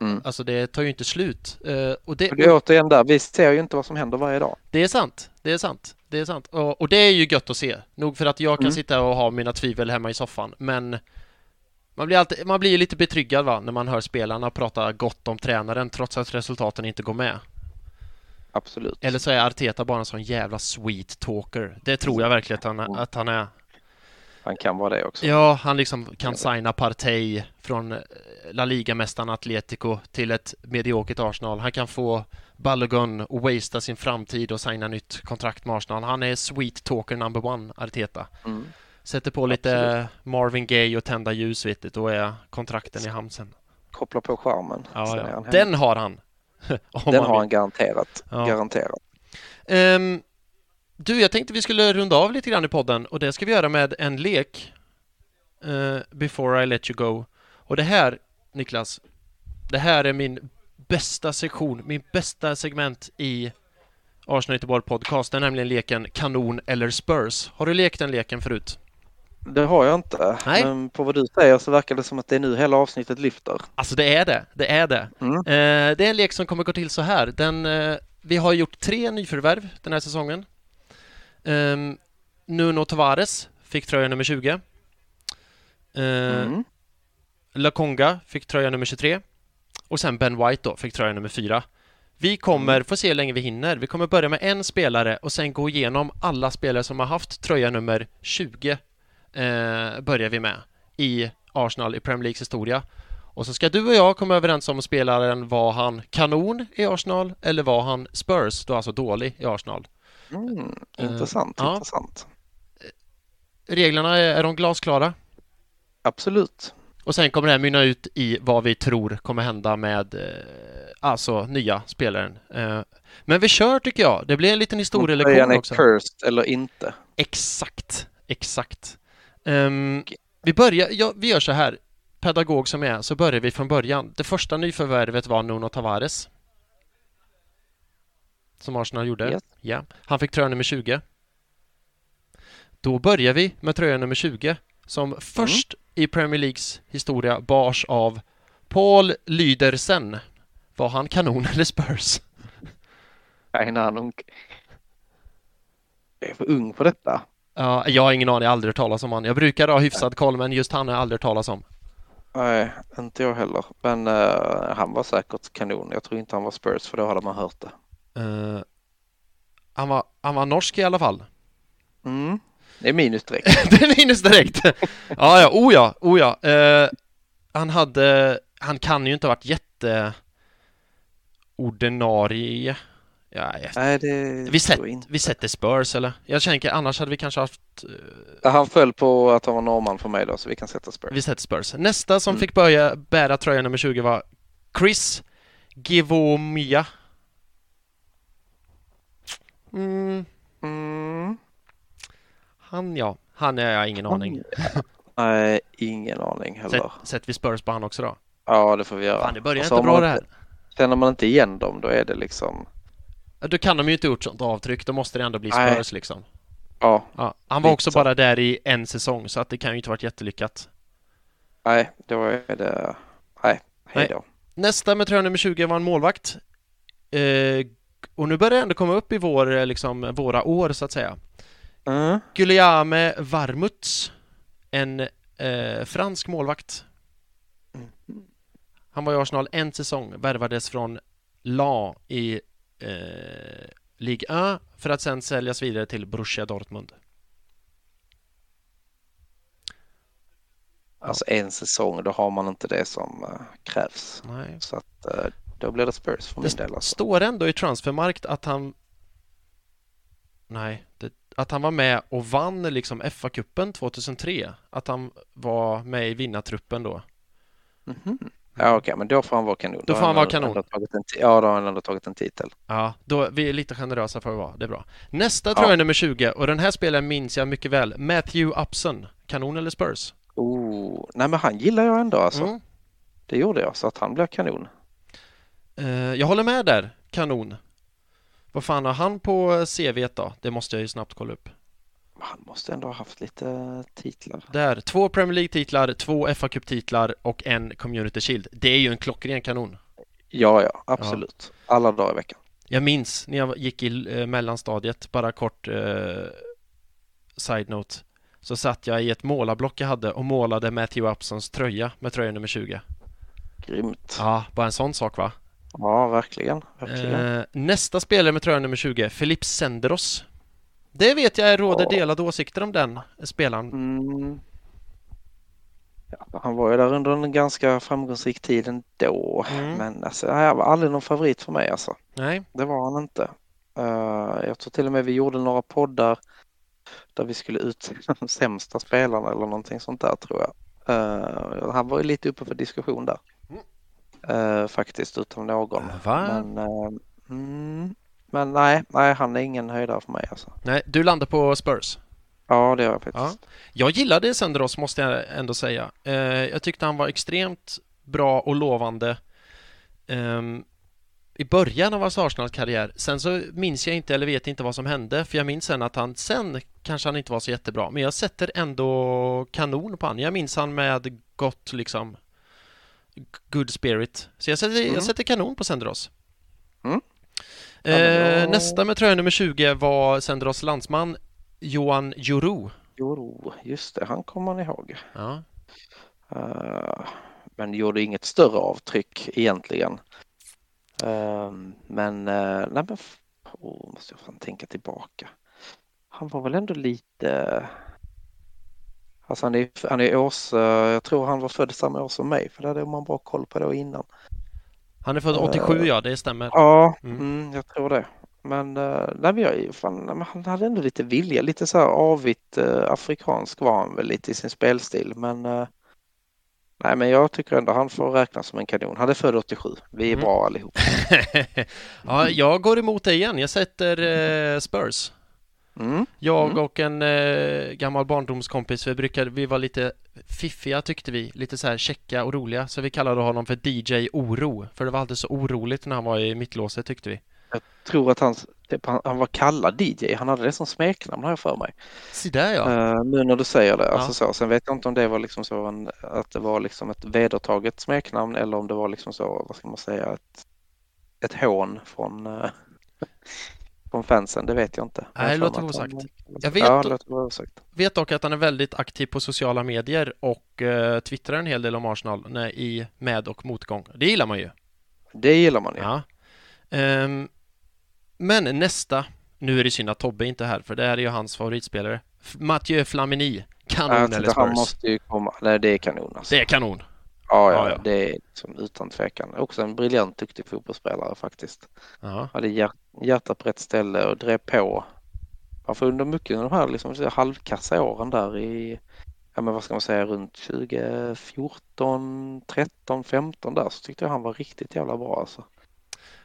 Mm. Alltså det tar ju inte slut. Eh, och det, Och det är återigen där, vi ser ju inte vad som händer varje dag. Det är sant, det är sant, det är sant. Och, och det är ju gött att se. Nog för att jag kan Mm. sitta och ha mina tvivel hemma i soffan, men man blir, alltid, man blir ju lite betryggad va, när man hör spelarna prata gott om tränaren trots att resultaten inte går med. Absolut. Eller så är Arteta bara en sån jävla sweet talker. Det tror jag verkligen att han, Mm. att han är. Han kan vara det också. Ja, han liksom kan signa Partey från eh, La Liga-mästaren Atletico till ett mediokert Arsenal. Han kan få Balogun och wastea sin framtid och signa nytt kontrakt med Arsenal. Han är sweet talker number one, Arteta. Mm. Sätter på lite Absolut. Marvin Gaye och tända ljus, vet du, då är kontrakten i hamsen. Koppla på skärmen. Ja, Sen är ja. Den har han! Den har han garanterat. Ja. Garanterat. Ehm, du, jag tänkte vi skulle runda av lite grann i podden och det ska vi göra med en lek. eh, before I let you go. Och det här, Niklas, det här är min bästa sektion, min bästa segment i Arsenal Göteborg Podcast. Det är nämligen leken Kanon eller Spurs. Har du lekt den leken förut? Det har jag inte. Nej. Men på vad du säger så verkar det som att det är nu hela avsnittet lyfter. Alltså det är det, det är det. Mm. Eh, det är en lek som kommer gå till så här. Den, eh, vi har gjort tre nyförvärv den här säsongen. Um, Nuno Tavares fick tröja nummer 20. Uh, Mm. Lakonga fick tröja nummer 23. Och sen Ben White då fick tröja nummer 4. Vi kommer, får se hur länge vi hinner, vi kommer börja med en spelare och sen gå igenom alla spelare som har haft tröja nummer 20 eh, börjar vi med i Arsenal i Premier Leagues historia. Och så ska du och jag komma överens om spelaren var han kanon i Arsenal eller var han Spurs, då alltså dålig i Arsenal. Mm. Eh, Intressant, ja. intressant. Reglerna, är, är de glasklara? Absolut. Och sen kommer det här mynna ut i vad vi tror kommer hända med eh, alltså nya spelaren. Eh, men vi kör tycker jag. Det blir en liten historielektion är också. cursed eller inte. Exakt, exakt. Ehm, vi börjar, ja, vi gör så här. Pedagog som jag är, så börjar vi från början. Det första nyförvärvet var Nuno Tavares. Som Arsenal gjorde. Yes. Ja. Han fick tröja nummer 20. Då börjar vi med tröja nummer 20 som först i Premier Leagues historia bars av Paul Lydersen. Var han kanon eller Spurs? Keine Ahnung. Jag är för ung på detta. Ja, jag har ingen aning, jag har aldrig hört talas om han. Jag brukar ha hyfsad koll, men just han har jag aldrig hört talas om. Nej, inte jag heller. Men eh, han var säkert kanon. Jag tror inte han var Spurs för då hade man hört det. Eh, han, var, han var norsk i alla fall. Mm. Det är minus direkt. det är minus direkt. ja, ja, oh ja, oh ja. Eh, han hade, han kan ju inte ha varit jätte ordinarie. Ja, jag, Nej, det vi, sätt, inte. vi sätter Spurs eller? Jag tänker annars hade vi kanske haft eh, Han föll på att han var norrman för mig då så vi kan sätta Spurs. Vi sätter Spurs. Nästa som Mm. fick börja bära tröja nummer 20 var Chris Givomia. Mm, Mm. han ja, han är jag ingen aning. Nej, ingen aning Sätt, heller. sätter vi Spurs på han också då? Ja, det får vi göra. Fan, det börjar inte bra man det här. Känner man inte igen dem då är det liksom, Då kan de ju inte gjort sånt avtryck, då måste det ändå bli Nej. Spurs liksom. ja, Ja, han var också så. bara där i en säsong, så att det kan ju inte varit jättelyckat. nej, då är det, nej, hej då. Nästa med tröja nummer 20 var en målvakt. Eh, och nu börjar det ändå komma upp i vår, eh, liksom, våra år så att säga. Mm. Guillaume Varmuts, en eh, fransk målvakt. Mm. Han var i Arsenal en säsong, värvades från La i eh, Ligue 1 för att sen säljas vidare till Borussia Dortmund. Alltså en säsong, då har man inte det som uh, krävs. Nej. Så att uh, då blir det Spurs för min Det del. Alltså. står ändå i Transfermarkt att han Nej, det, att han var med och vann liksom FA-cupen 2003. Att han var med i vinnartruppen då. Mhm. Ja okej, men då får han vara kanon. Då har får han vara kanon. en ja, då har han ändå tagit en titel. Ja, då, vi är lite generösa för att vara, det är bra. Nästa Ja. tror jag är nummer 20 och den här spelaren minns jag mycket väl. Matthew Upson. Kanon eller Spurs? Oh, nej men han gillar jag ändå alltså. Mm. Det gjorde jag, så att han blir kanon. Eh, jag håller med där. Kanon. Vad fan har han på CV då? Det måste jag ju snabbt kolla upp. Han måste ändå ha haft lite titlar. Där, två Premier League-titlar, två fa Cup-titlar och en Community Shield. Det är ju en klockren kanon. Ja, ja, absolut. Alla dagar i veckan. Jag minns när jag gick i eh, mellanstadiet, bara kort eh, side-note, så satt jag i ett målarblock jag hade och målade Matthew Upsons tröja med tröja nummer 20. Grymt. Ja, bara en sån sak va? Ja, verkligen. verkligen. Eh, nästa spelare med tröja nummer 20, Filip Senderos. Det vet jag råder Ja. delade åsikter om den spelaren. Mm. Ja, han var ju där under en ganska framgångsrik tid ändå. Mm. Men alltså, han var aldrig någon favorit för mig alltså. Nej, Det var han inte. Eh, jag tror till och med vi gjorde några poddar där vi skulle ut de sämsta spelarna eller någonting sånt där tror jag. Eh, han var ju lite uppe för diskussion där. Eh, faktiskt utav någon. Va? Men, mm, men nej, nej, han är ingen höjdare för mig alltså. nej, du landar på Spurs. Ja, det gör jag faktiskt. Jag gillade Senderos måste jag ändå säga. Eh, jag tyckte han var extremt bra och lovande ehm, i början av hans Arsenal-karriär. Sen så minns jag inte eller vet inte vad som hände för jag minns sen att han sen kanske han inte var så jättebra men jag sätter ändå kanon på han. Jag minns han med gott liksom good spirit. Så jag sätter, Mm. jag sätter kanon på Senderos. Mm. Eh, Nästa med tröja nummer 20 var Senderos landsman Johan Juru. Jo, just det, han kommer man ihåg. Ja. Eh, men gjorde inget större avtryck egentligen. Eh, men, uh, nej men, oh, måste jag fan tänka tillbaka. Han var väl ändå lite, alltså han är, han är års, jag tror han var född samma år som mig, för det hade man bra koll på då innan. Han är född 87 ja, det stämmer. Ja, Mm. mm. jag tror det. Men, uh, nej, men fan, han hade ändå lite vilja, lite så här avigt eh, afrikansk var han väl lite i sin spelstil, men eh, Nej, men jag tycker ändå han får räknas som en kanon. Han är född 87. Vi är Mm. bra allihop. ja, jag går emot dig igen. Jag sätter eh, Spurs. Mm. Jag Mm. och en eh, gammal barndomskompis, vi brukade, vi var lite fiffiga tyckte vi, lite så här checka och roliga, så vi kallade honom för DJ Oro, för det var alltid så oroligt när han var i mittlåset tyckte vi. Tror att han, typ, han, han var kallad DJ. Han hade det som smeknamn har jag för mig. Se där ja. Eh, nu när du säger det. Ja. Alltså så. Sen vet jag inte om det var liksom så en, att det var liksom ett vedertaget smeknamn eller om det var liksom så, vad ska man säga, ett, ett hån från, eh, från fansen. Det vet jag inte. Nej, det för mig att osagt. Jag vet Ja, att- det låter osagt. Vet dock att han är väldigt aktiv på sociala medier och eh, twittrar en hel del om Arsenal när, i med och motgång. Det gillar man ju. Det gillar man ju. Ja. Ehm, men nästa, nu är det synd att Tobbe inte är här för det här är ju hans favoritspelare. Mathieu Flamini, kanon eller tycker han Spurs? måste ju komma. Nej, det är kanon alltså. Det är kanon. Ja, Ja, ja, ja. det är liksom utan tvekan. Också en briljant duktig fotbollsspelare faktiskt. Ja. Hade hjärt, hjärtat på rätt ställe och drev på. Han får under mycket av de här liksom, halvkassa åren där i, ja men vad ska man säga, runt 2014, 13, 15 där så tyckte jag han var riktigt jävla bra alltså.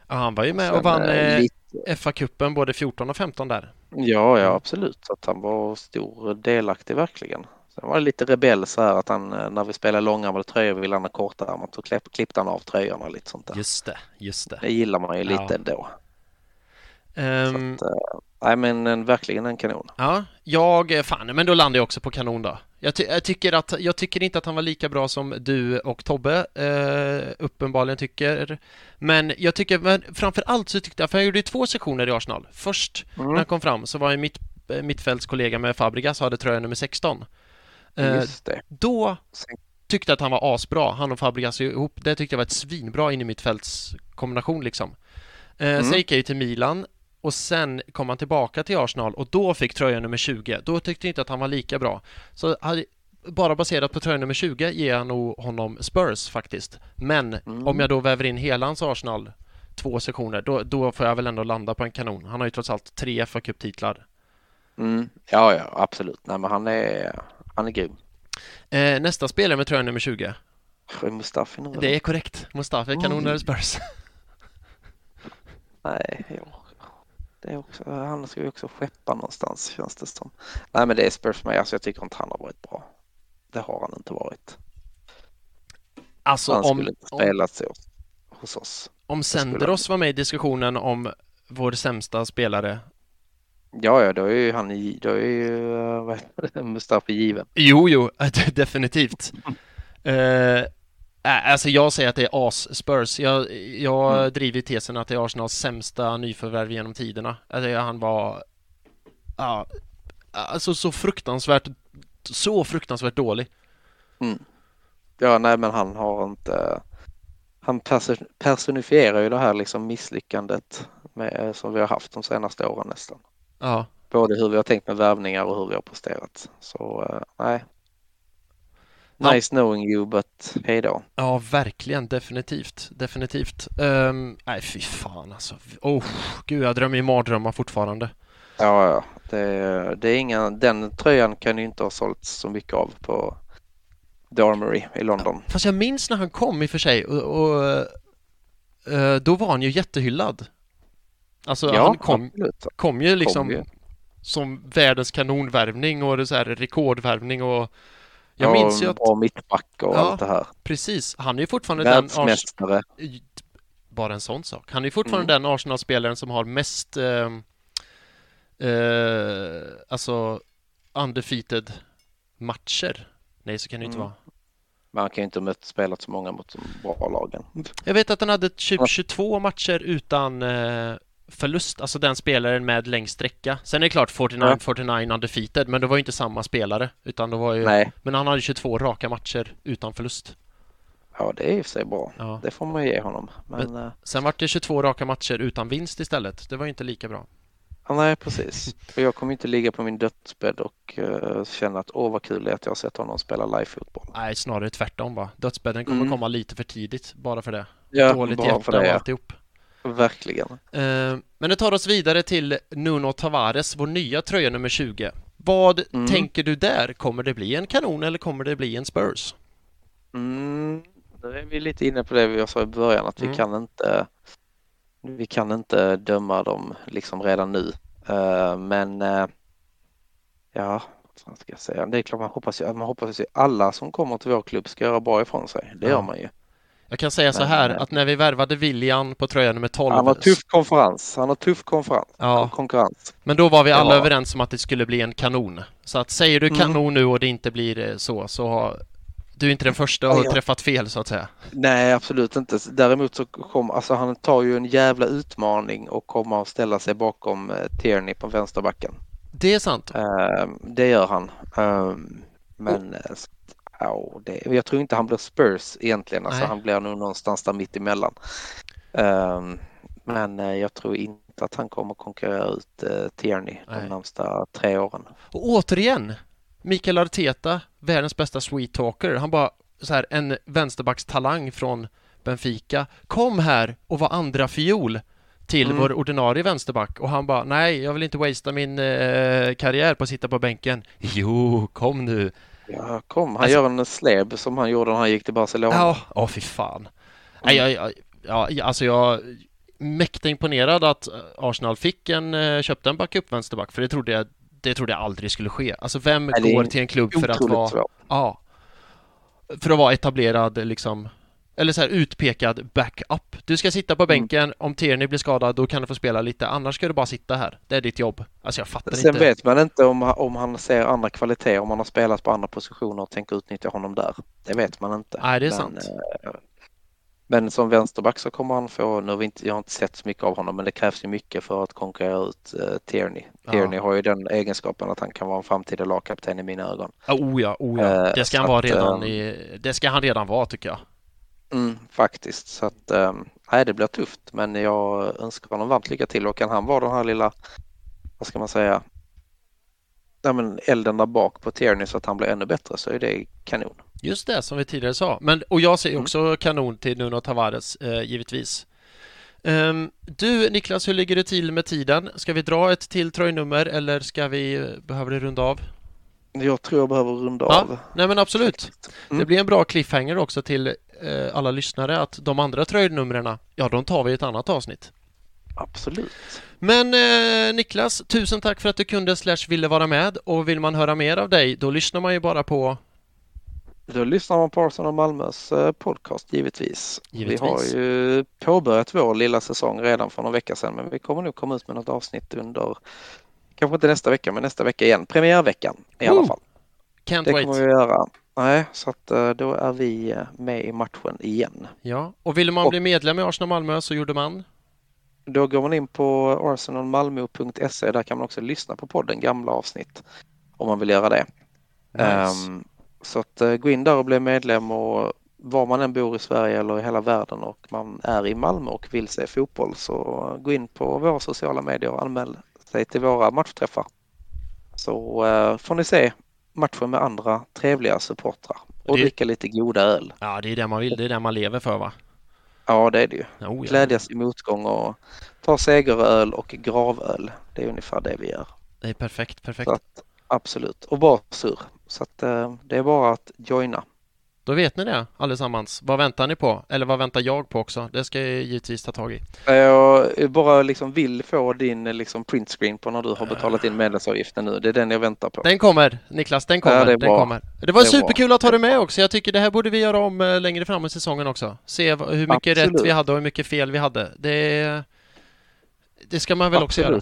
Ja, han var ju med Sen, och vann eh, eh, lite- FA-cupen både 14 och 15 där. Ja, ja Mm. absolut. Så att han var stor delaktig verkligen. Sen var det lite rebell så här att han eh, när vi spelade långärmade tröjor ville han ha kortärmat så klipp, klippte han av tröjorna lite sånt där. Just det, just det. Det gillar man ju lite Ja. ändå. Eh, nej men en, verkligen en kanon. ja, jag, eh, fan, men då landar jag också på kanon då. Jag, ty- jag, tycker att, jag tycker inte att han var lika bra som du och Tobbe eh, uppenbarligen tycker. Men jag tycker, men framför allt så tyckte jag, för jag gjorde ju två sektioner i Arsenal. Först när han Mm. kom fram så var ju mitt eh, mittfältskollega med Fabregas och hade tröja nummer 16. Eh. Då tyckte jag att han var asbra, han och Fabregas ihop. Det tyckte jag var ett svinbra in i mittfältskombination liksom. Eh, Mm. Sen gick jag ju till Milan och sen kom han tillbaka till Arsenal och då fick tröja nummer 20. Då tyckte jag inte att han var lika bra. Så bara baserat på tröja nummer 20 ger jag nog honom Spurs faktiskt. Men Mm. om jag då väver in hela hans Arsenal två sektioner, då, då får jag väl ändå landa på en kanon. Han har ju trots allt tre fa Cup-titlar. mm, ja, ja, absolut. Nej, men han är, han är grym. Eh, nästa spelare med tröja nummer 20. Är Mustafi nu? Det är korrekt. Mustafi, kanon Mm. Spurs? Nej, ja. Det är också, han ska ju också skeppa någonstans känns det som. Nej, men det är Spurs med. Alltså, jag tycker inte han har varit bra. Det har han inte varit. Alltså Han om, skulle inte om, spelat så hos oss. om Senderos var med i diskussionen om vår sämsta spelare. Ja, ja, då är ju han då är ju eh, vad heter det, Mustafi given. Jo, jo, definitivt. Eh, alltså jag säger att det är as-Spurs. Jag, jag Mm. driver tesen att det är Arsenals sämsta nyförvärv genom tiderna. Alltså, han var... Ja, alltså så fruktansvärt... Så fruktansvärt dålig. Ja, nej, men han har inte. Han perso- personifierar ju det här liksom misslyckandet med, som vi har haft de senaste åren nästan. Ja, Både hur vi har tänkt med värvningar och hur vi har presterat. Så eh, nej. Ja. Nice knowing you but hej då. ja verkligen. Definitivt. Definitivt. Um, nej, fy fan alltså. Oh, gud, jag drömmer ju mardrömmar fortfarande. Ja, ja. Det, det är inga, den tröjan kan ju inte ha sålts så mycket av på The Armory i London. Fast jag minns när han kom i och för sig och, och eh, då var han ju jättehyllad. Alltså han kom, absolut. kom ju liksom Kom ju. som världens kanonvärvning och det så här rekordvärvning och jag Ja, minns ju att Bra mittback och Ja. allt det här. precis, han är ju fortfarande den Världsmästare. bara en sån sak. Han är ju fortfarande Mm. den Arsenal-spelaren som har mest eh, eh, alltså undefeated matcher. Nej, så kan det ju inte Mm. vara. Men han kan ju inte ha mött, spelat så många mot de bra lagen. Jag vet att han hade typ 22 matcher utan eh, förlust, alltså den spelaren med längst sträcka. Sen är det klart 49-49 undefeated, men det var ju inte samma spelare, utan det var ju... Nej, Men han hade 22 raka matcher utan förlust. ja det är i och för sig bra. Ja. Det får man ge honom. Men, eh, Sen var det 22 raka matcher utan vinst istället. Det var ju inte lika bra. ja, nej, precis. För jag kommer inte ligga på min dödsbädd och uh, känna att åh vad kul det är att jag har sett honom spela live-fotboll. Nej, snarare tvärtom va. Dödsbädden kommer Mm. komma lite för tidigt, bara för det. Ja, Dåligt hjärta och ja. alltihop. Verkligen. Eh, men det tar oss vidare till Nuno Tavares, vår nya tröja nummer 20. Vad Mm. tänker du där? Kommer det bli en kanon eller kommer det bli en Spurs? Mm, nu är vi lite inne på det jag sa i början att Mm. vi kan inte vi kan inte döma dem liksom redan nu. Eh, men eh, ja, vad ska jag säga? Det är klart man hoppas ju, man hoppas ju alla som kommer till vår klubb ska göra bra ifrån sig. Det Ja. gör man ju. Jag kan säga så här att när vi värvade William på tröja nummer 12 Han har tuff konferens. Han har tuff konferens. Ja. konkurrens. Men då var vi alla Ja. överens om att det skulle bli en kanon. Så att säger du Mm. kanon nu och det inte blir eh, så, så har du är inte den första att ha ja. träffat fel så att säga. Nej, absolut inte. Däremot så kommer, alltså han tar ju en jävla utmaning och kommer att ställa sig bakom eh, Tierney på vänsterbacken. Det är sant. Eh, det gör han. Eh, men eh, ja, det, jag tror inte han blir Spurs egentligen. Alltså, Nej. han blir nog någonstans där mitt emellan. Eh, men eh, jag tror inte att han kommer konkurrera ut eh, Tierney Nej. de närmsta tre åren. Och återigen, Mikael Arteta, världens bästa sweet talker. Han bara så här, en vänsterbackstalang från Benfica. Kom här och var andra fiol till Mm. vår ordinarie vänsterback och han bara nej, jag vill inte wastea min eh, karriär på att sitta på bänken. Jo, kom nu. Ja, kom, han Alltså- gör en sleb som han gjorde när han gick till Barcelona. Ja, åh fy fan. Nej, jag, jag, ja, alltså jag mäkta imponerad att Arsenal fick en, eh, köpte en backup vänsterback, för det trodde jag det trodde jag aldrig skulle ske. Alltså vem Nej, går till en klubb för att vara, ja, för att vara etablerad liksom, eller så här utpekad backup. Du ska sitta på Mm. bänken, om Tierney blir skadad då kan du få spela lite, annars ska du bara sitta här. Det är ditt jobb. Alltså jag fattar Sen inte. vet man inte om, om han ser andra kvaliteter, om han har spelat på andra positioner och tänker utnyttja honom där. Det vet man inte. Nej, det är Men, sant. eh, Men som vänsterback så kommer han få, nu har vi inte, jag har inte sett så mycket av honom, men det krävs ju mycket för att konkurrera ut uh, Tierney. Ja. Tierney har ju den egenskapen att han kan vara en framtida lagkapten i mina ögon. Oh ja, oh ja. Eh, Det ska han vara redan eh, i... Det ska han redan vara tycker jag. Mm, faktiskt, så att um, nej, det blir tufft, men jag önskar honom varmt lycka till och kan han vara den här lilla, vad ska man säga, ja, men elden där bak på Tierney så att han blir ännu bättre så är det kanon. Just det, som vi tidigare sa. Men, och jag säger Mm. också kanon till Nuno Tavares, eh, givetvis. Ehm, du Niklas, hur ligger det till med tiden? Ska vi dra ett till tröjnummer eller ska vi, eh, behöver det runda av? Jag tror jag behöver runda Ja, av. nej men absolut. Mm. Det blir en bra cliffhanger också till eh, alla lyssnare att de andra tröjnumren, ja de tar vi i ett annat avsnitt. Absolut. Men eh, Niklas, tusen tack för att du kunde slash ville vara med och vill man höra mer av dig då lyssnar man ju bara på Då lyssnar man på Arsenal Malmös eh, podcast givetvis. Givetvis. Vi har ju påbörjat vår lilla säsong redan för några veckor sedan men vi kommer nog komma ut med något avsnitt under kanske inte nästa vecka men nästa vecka igen. Premiärveckan i alla Woo! fall. Can't Det Wait. kommer vi att göra. Nej, så att eh, då är vi eh, med i matchen igen. Ja, och ville man Och- bli medlem i Arsenal Malmö så gjorde man Då går man in på arsenalmalmo.se. Där kan man också lyssna på podden, gamla avsnitt, om man vill göra det. nice. Ehm, så att eh, gå in där och bli medlem och var man än bor i Sverige eller i hela världen och man är i Malmö och vill se fotboll så gå in på våra sociala medier och anmäl sig till våra matchträffar. Så eh, får ni se matchen med andra trevliga supportrar och Det- dricka lite goda öl. Ja, det är det man vill, det är det man lever för va? Ja, det är det ju. Oh, ja. Glädjas i motgång och ta segeröl och gravöl. Det är ungefär det vi gör. Det är perfekt, perfekt. Att, absolut. Och bara surr. Så att eh, det är bara att joina. Då vet ni det allesammans. Vad väntar ni på? Eller vad väntar jag på också? Det ska jag givetvis ta tag i. Jag bara liksom vill få din liksom printscreen på när du har betalat in medlemsavgiften nu. Det är den jag väntar på. Den kommer, Niklas, den kommer, Ja, det den kommer. Det var Det bra. superkul att ha det med också. Jag tycker det här borde vi göra om eh, längre fram i säsongen också. Se hur mycket rätt Absolut. vi hade och hur mycket fel vi hade. Det, det ska man väl också göra?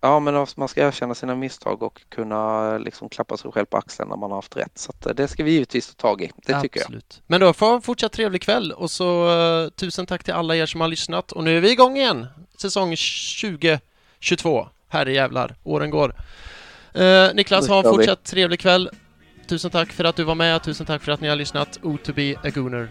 Ja, men alltså, man ska erkänna sina misstag och kunna liksom klappa sig själv på axeln när man har haft rätt. Så eh, det ska vi givetvis ta tag i. Det tycker jag. Absolut. Men då får en fortsatt trevlig kväll och så eh, tusen tack till alla er som har lyssnat och nu är vi igång igen. Säsong 2022. Herre jävlar, åren går. Eh, Niklas, ha en fortsatt trevlig kväll. Tusen tack för att du var med, tusen tack för att ni har lyssnat. O to be a gooner.